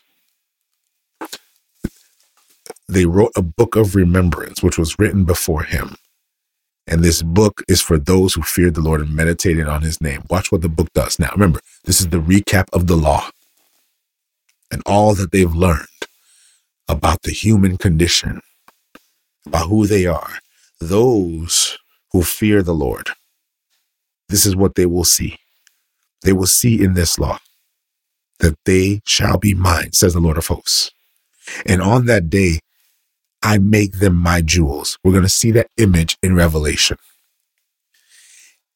They wrote a book of remembrance, which was written before him. And this book is for those who feared the Lord and meditated on his name. Watch what the book does. Now, remember, this is the recap of the law and all that they've learned about the human condition, about who they are. Those who fear the Lord, this is what they will see. They will see in this law that they shall be mine, says the Lord of hosts. And on that day, I make them my jewels. We're going to see that image in Revelation.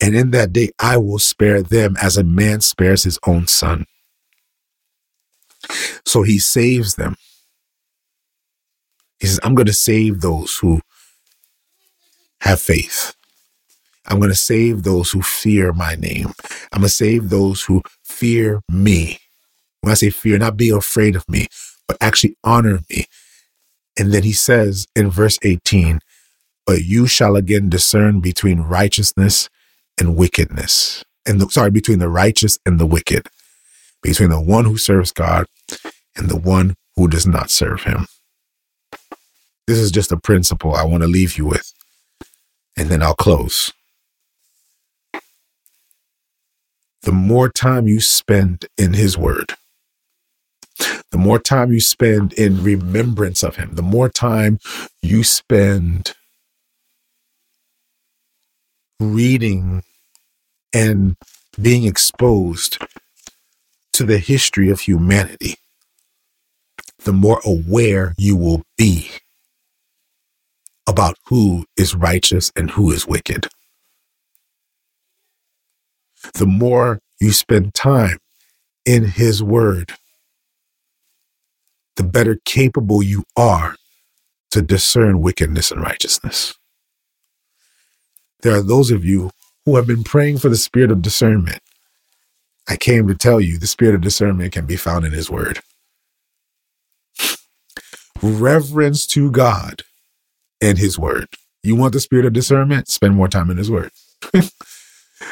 And in that day, I will spare them as a man spares his own son. So he saves them. He says, I'm going to save those who have faith. I'm going to save those who fear my name. I'm going to save those who fear me. When I say fear, not be afraid of me, but actually honor me. And then he says in verse 18, but you shall again discern between righteousness and wickedness. And the, sorry, between the righteous and the wicked, between the one who serves God and the one who does not serve him. This is just a principle I want to leave you with. And then I'll close. The more time you spend in his word, the more time you spend in remembrance of him, the more time you spend reading and being exposed to the history of humanity, the more aware you will be about who is righteous and who is wicked. The more you spend time in his word, the better capable you are to discern wickedness and righteousness. There are those of you who have been praying for the spirit of discernment. I came to tell you the spirit of discernment can be found in His Word. Reverence to God and His Word. You want the spirit of discernment? Spend more time in His Word.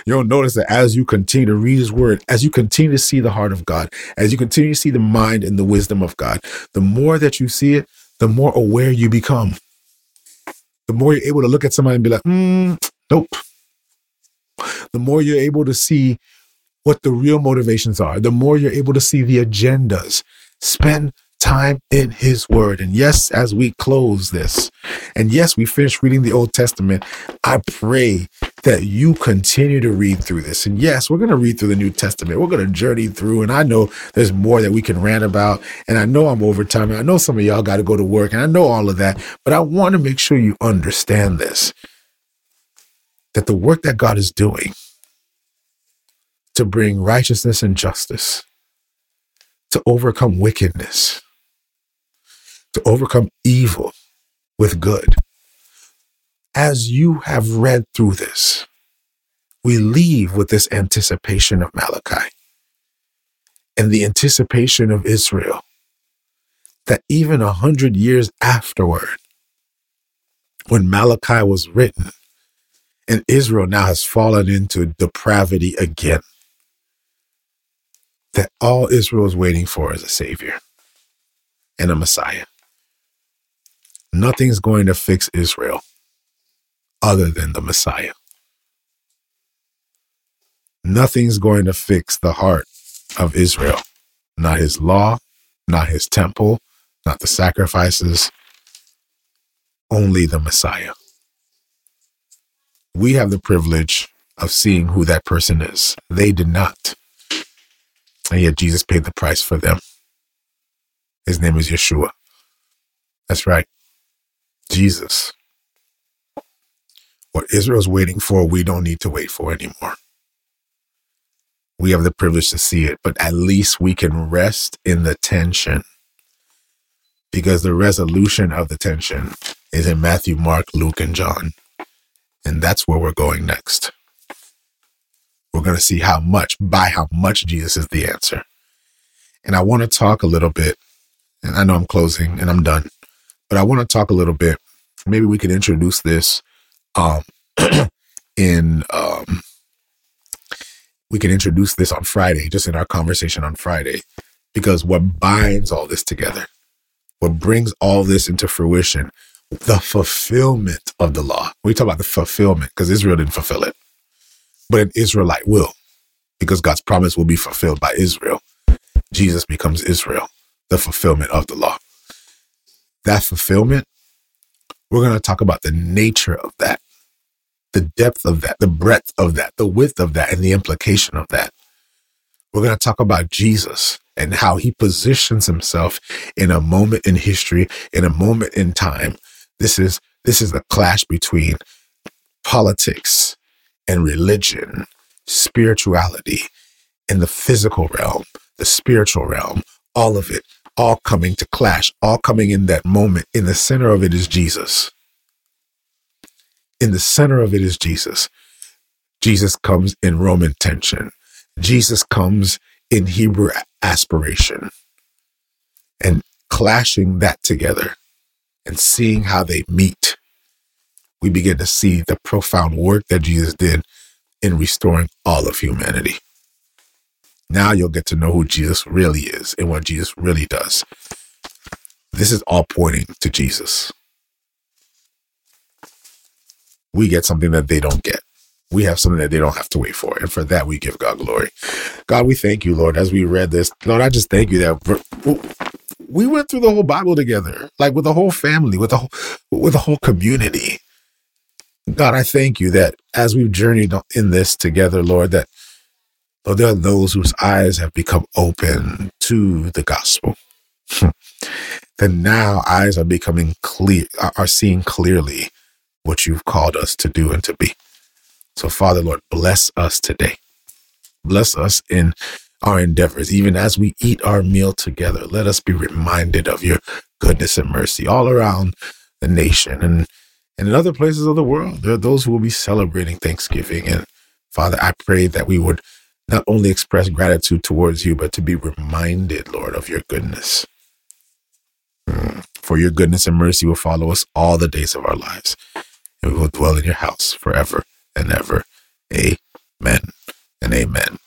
You'll notice that as you continue to read his word, as you continue to see the heart of God, as you continue to see the mind and the wisdom of God, the more that you see it, the more aware you become. The more you're able to look at somebody and be like, mm, nope. The more you're able to see what the real motivations are, the more you're able to see the agendas. Spend time in his word. And yes, as we close this, and yes, we finish reading the Old Testament, I pray that you continue to read through this. And yes, we're going to read through the New Testament. We're going to journey through. And I know there's more that we can rant about. And I know I'm over time. And I know some of y'all got to go to work. And I know all of that. But I want to make sure you understand this that the work that God is doing to bring righteousness and justice, to overcome wickedness, to overcome evil with good, as you have read through this, we leave with this anticipation of Malachi and the anticipation of Israel that even a hundred years afterward, when Malachi was written, and Israel now has fallen into depravity again, that all Israel is waiting for is a Savior and a Messiah. Nothing's going to fix Israel other than the Messiah. Nothing's going to fix the heart of Israel. Not his law, not his temple, not the sacrifices, only the Messiah. We have the privilege of seeing who that person is. They did not. And yet Jesus paid the price for them. His name is Yeshua. That's right. Jesus. What Israel's waiting for, we don't need to wait for anymore. We have the privilege to see it, but at least we can rest in the tension because the resolution of the tension is in Matthew, Mark, Luke, and John. And that's where we're going next. We're going to see how much, by how much Jesus is the answer. And I want to talk a little bit, and I know I'm closing and I'm done, but I want to talk a little bit. Maybe we could introduce this um, in, um, we can introduce this on Friday, just in our conversation on Friday, because what binds all this together, what brings all this into fruition, the fulfillment of the law. We talk about the fulfillment because Israel didn't fulfill it, but an Israelite will, because God's promise will be fulfilled by Israel. Jesus becomes Israel, the fulfillment of the law. That fulfillment, we're going to talk about the nature of that, the depth of that, the breadth of that, the width of that, and the implication of that. We're going to talk about Jesus and how he positions himself in a moment in history, in a moment in time. This is this is the clash between politics and religion, spirituality, and the physical realm, the spiritual realm, all of it, all coming to clash, all coming in that moment. In the center of it is Jesus. In the center of it is Jesus. Jesus comes in Roman tension. Jesus comes in Hebrew aspiration. And clashing that together and seeing how they meet, we begin to see the profound work that Jesus did in restoring all of humanity. Now you'll get to know who Jesus really is and what Jesus really does. This is all pointing to Jesus. We get something that they don't get. We have something that they don't have to wait for. And for that, we give God glory. God, we thank you, Lord, as we read this. Lord, I just thank you that we went through the whole Bible together, like with the whole family, with the whole, with the whole community. God, I thank you that as we've journeyed in this together, Lord, that Lord, there are those whose eyes have become open to the gospel. that now eyes are becoming clear, are seeing clearly what you've called us to do and to be. So, Father, Lord, bless us today. Bless us in our endeavors, even as we eat our meal together. Let us be reminded of your goodness and mercy all around the nation and, and in other places of the world. There are those who will be celebrating Thanksgiving. And Father, I pray that we would not only express gratitude towards you, but to be reminded, Lord, of your goodness. Hmm. For your goodness and mercy will follow us all the days of our lives, and we will dwell in your house forever and ever. Amen and amen.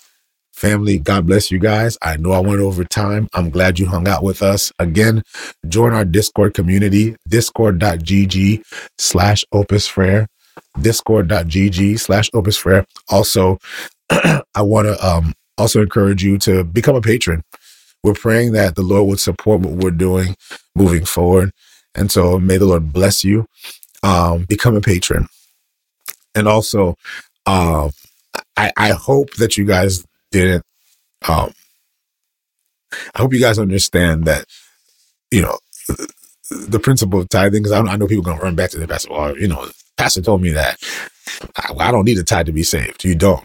Family, God bless you guys. I know I went over time. I'm glad you hung out with us. Again, join our Discord community, discord.gg slash opus frere, discord.gg slash opus frere. Also, I want to um, also encourage you to become a patron. We're praying that the Lord would support what we're doing moving forward. And so may the Lord bless you. Um, become a patron. And also, um, I, I hope that you guys didn't um I hope you guys understand that, you know, the principle of tithing, because I, I, know people are going to run back to the pastor. Well, you know, pastor told me that I, I don't need a tithe to be saved. You don't,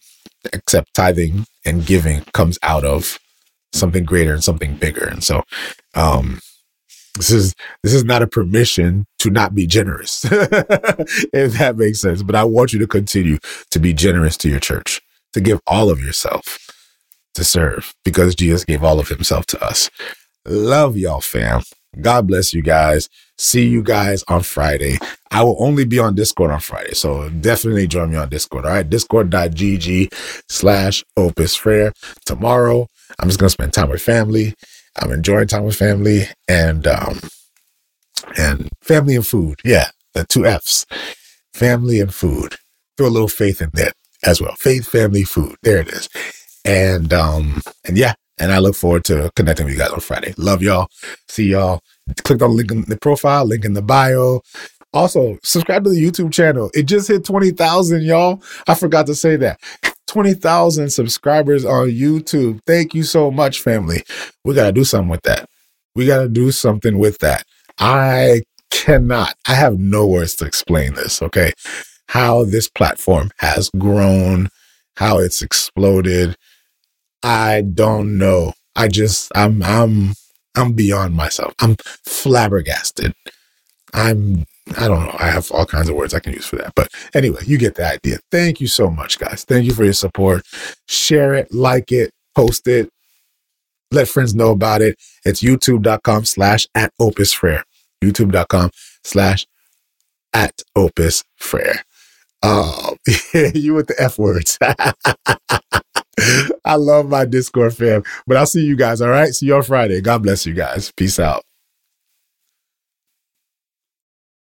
except tithing and giving comes out of something greater and something bigger. And so, um, This is this is not a permission to not be generous, if that makes sense. But I want you to continue to be generous to your church, to give all of yourself to serve, because Jesus gave all of himself to us. Love y'all, fam. God bless you guys. See you guys on Friday. I will only be on Discord on Friday. So definitely join me on Discord. All right. Discord.gg slash opus frere. Tomorrow, I'm just to spend time with family. I'm enjoying time with family and, um, and family and food. Yeah. The two F's family and food. Throw a little faith in that as well. Faith, family, food. There it is. And, um, and yeah, and I look forward to connecting with you guys on Friday. Love y'all. See y'all. Click on the link in the profile, link in the bio. Also, subscribe to the YouTube channel. It just hit 20,000, y'all. I forgot to say that. 20,000 subscribers on YouTube. Thank you so much, family. We got to do something with that. We got to do something with that. I cannot, I have no words to explain this, okay? How this platform has grown, how it's exploded. I don't know. I just, I'm, I'm, I'm beyond myself. I'm flabbergasted. I'm, I don't know. I have all kinds of words I can use for that. But anyway, you get the idea. Thank you so much, guys. Thank you for your support. Share it, like it, post it, let friends know about it. It's youtube.com slash at opus frere. YouTube.com slash at opus frere. Oh, you with the F words. I love my Discord fam. But I'll see you guys. All right. See you on Friday. God bless you guys. Peace out.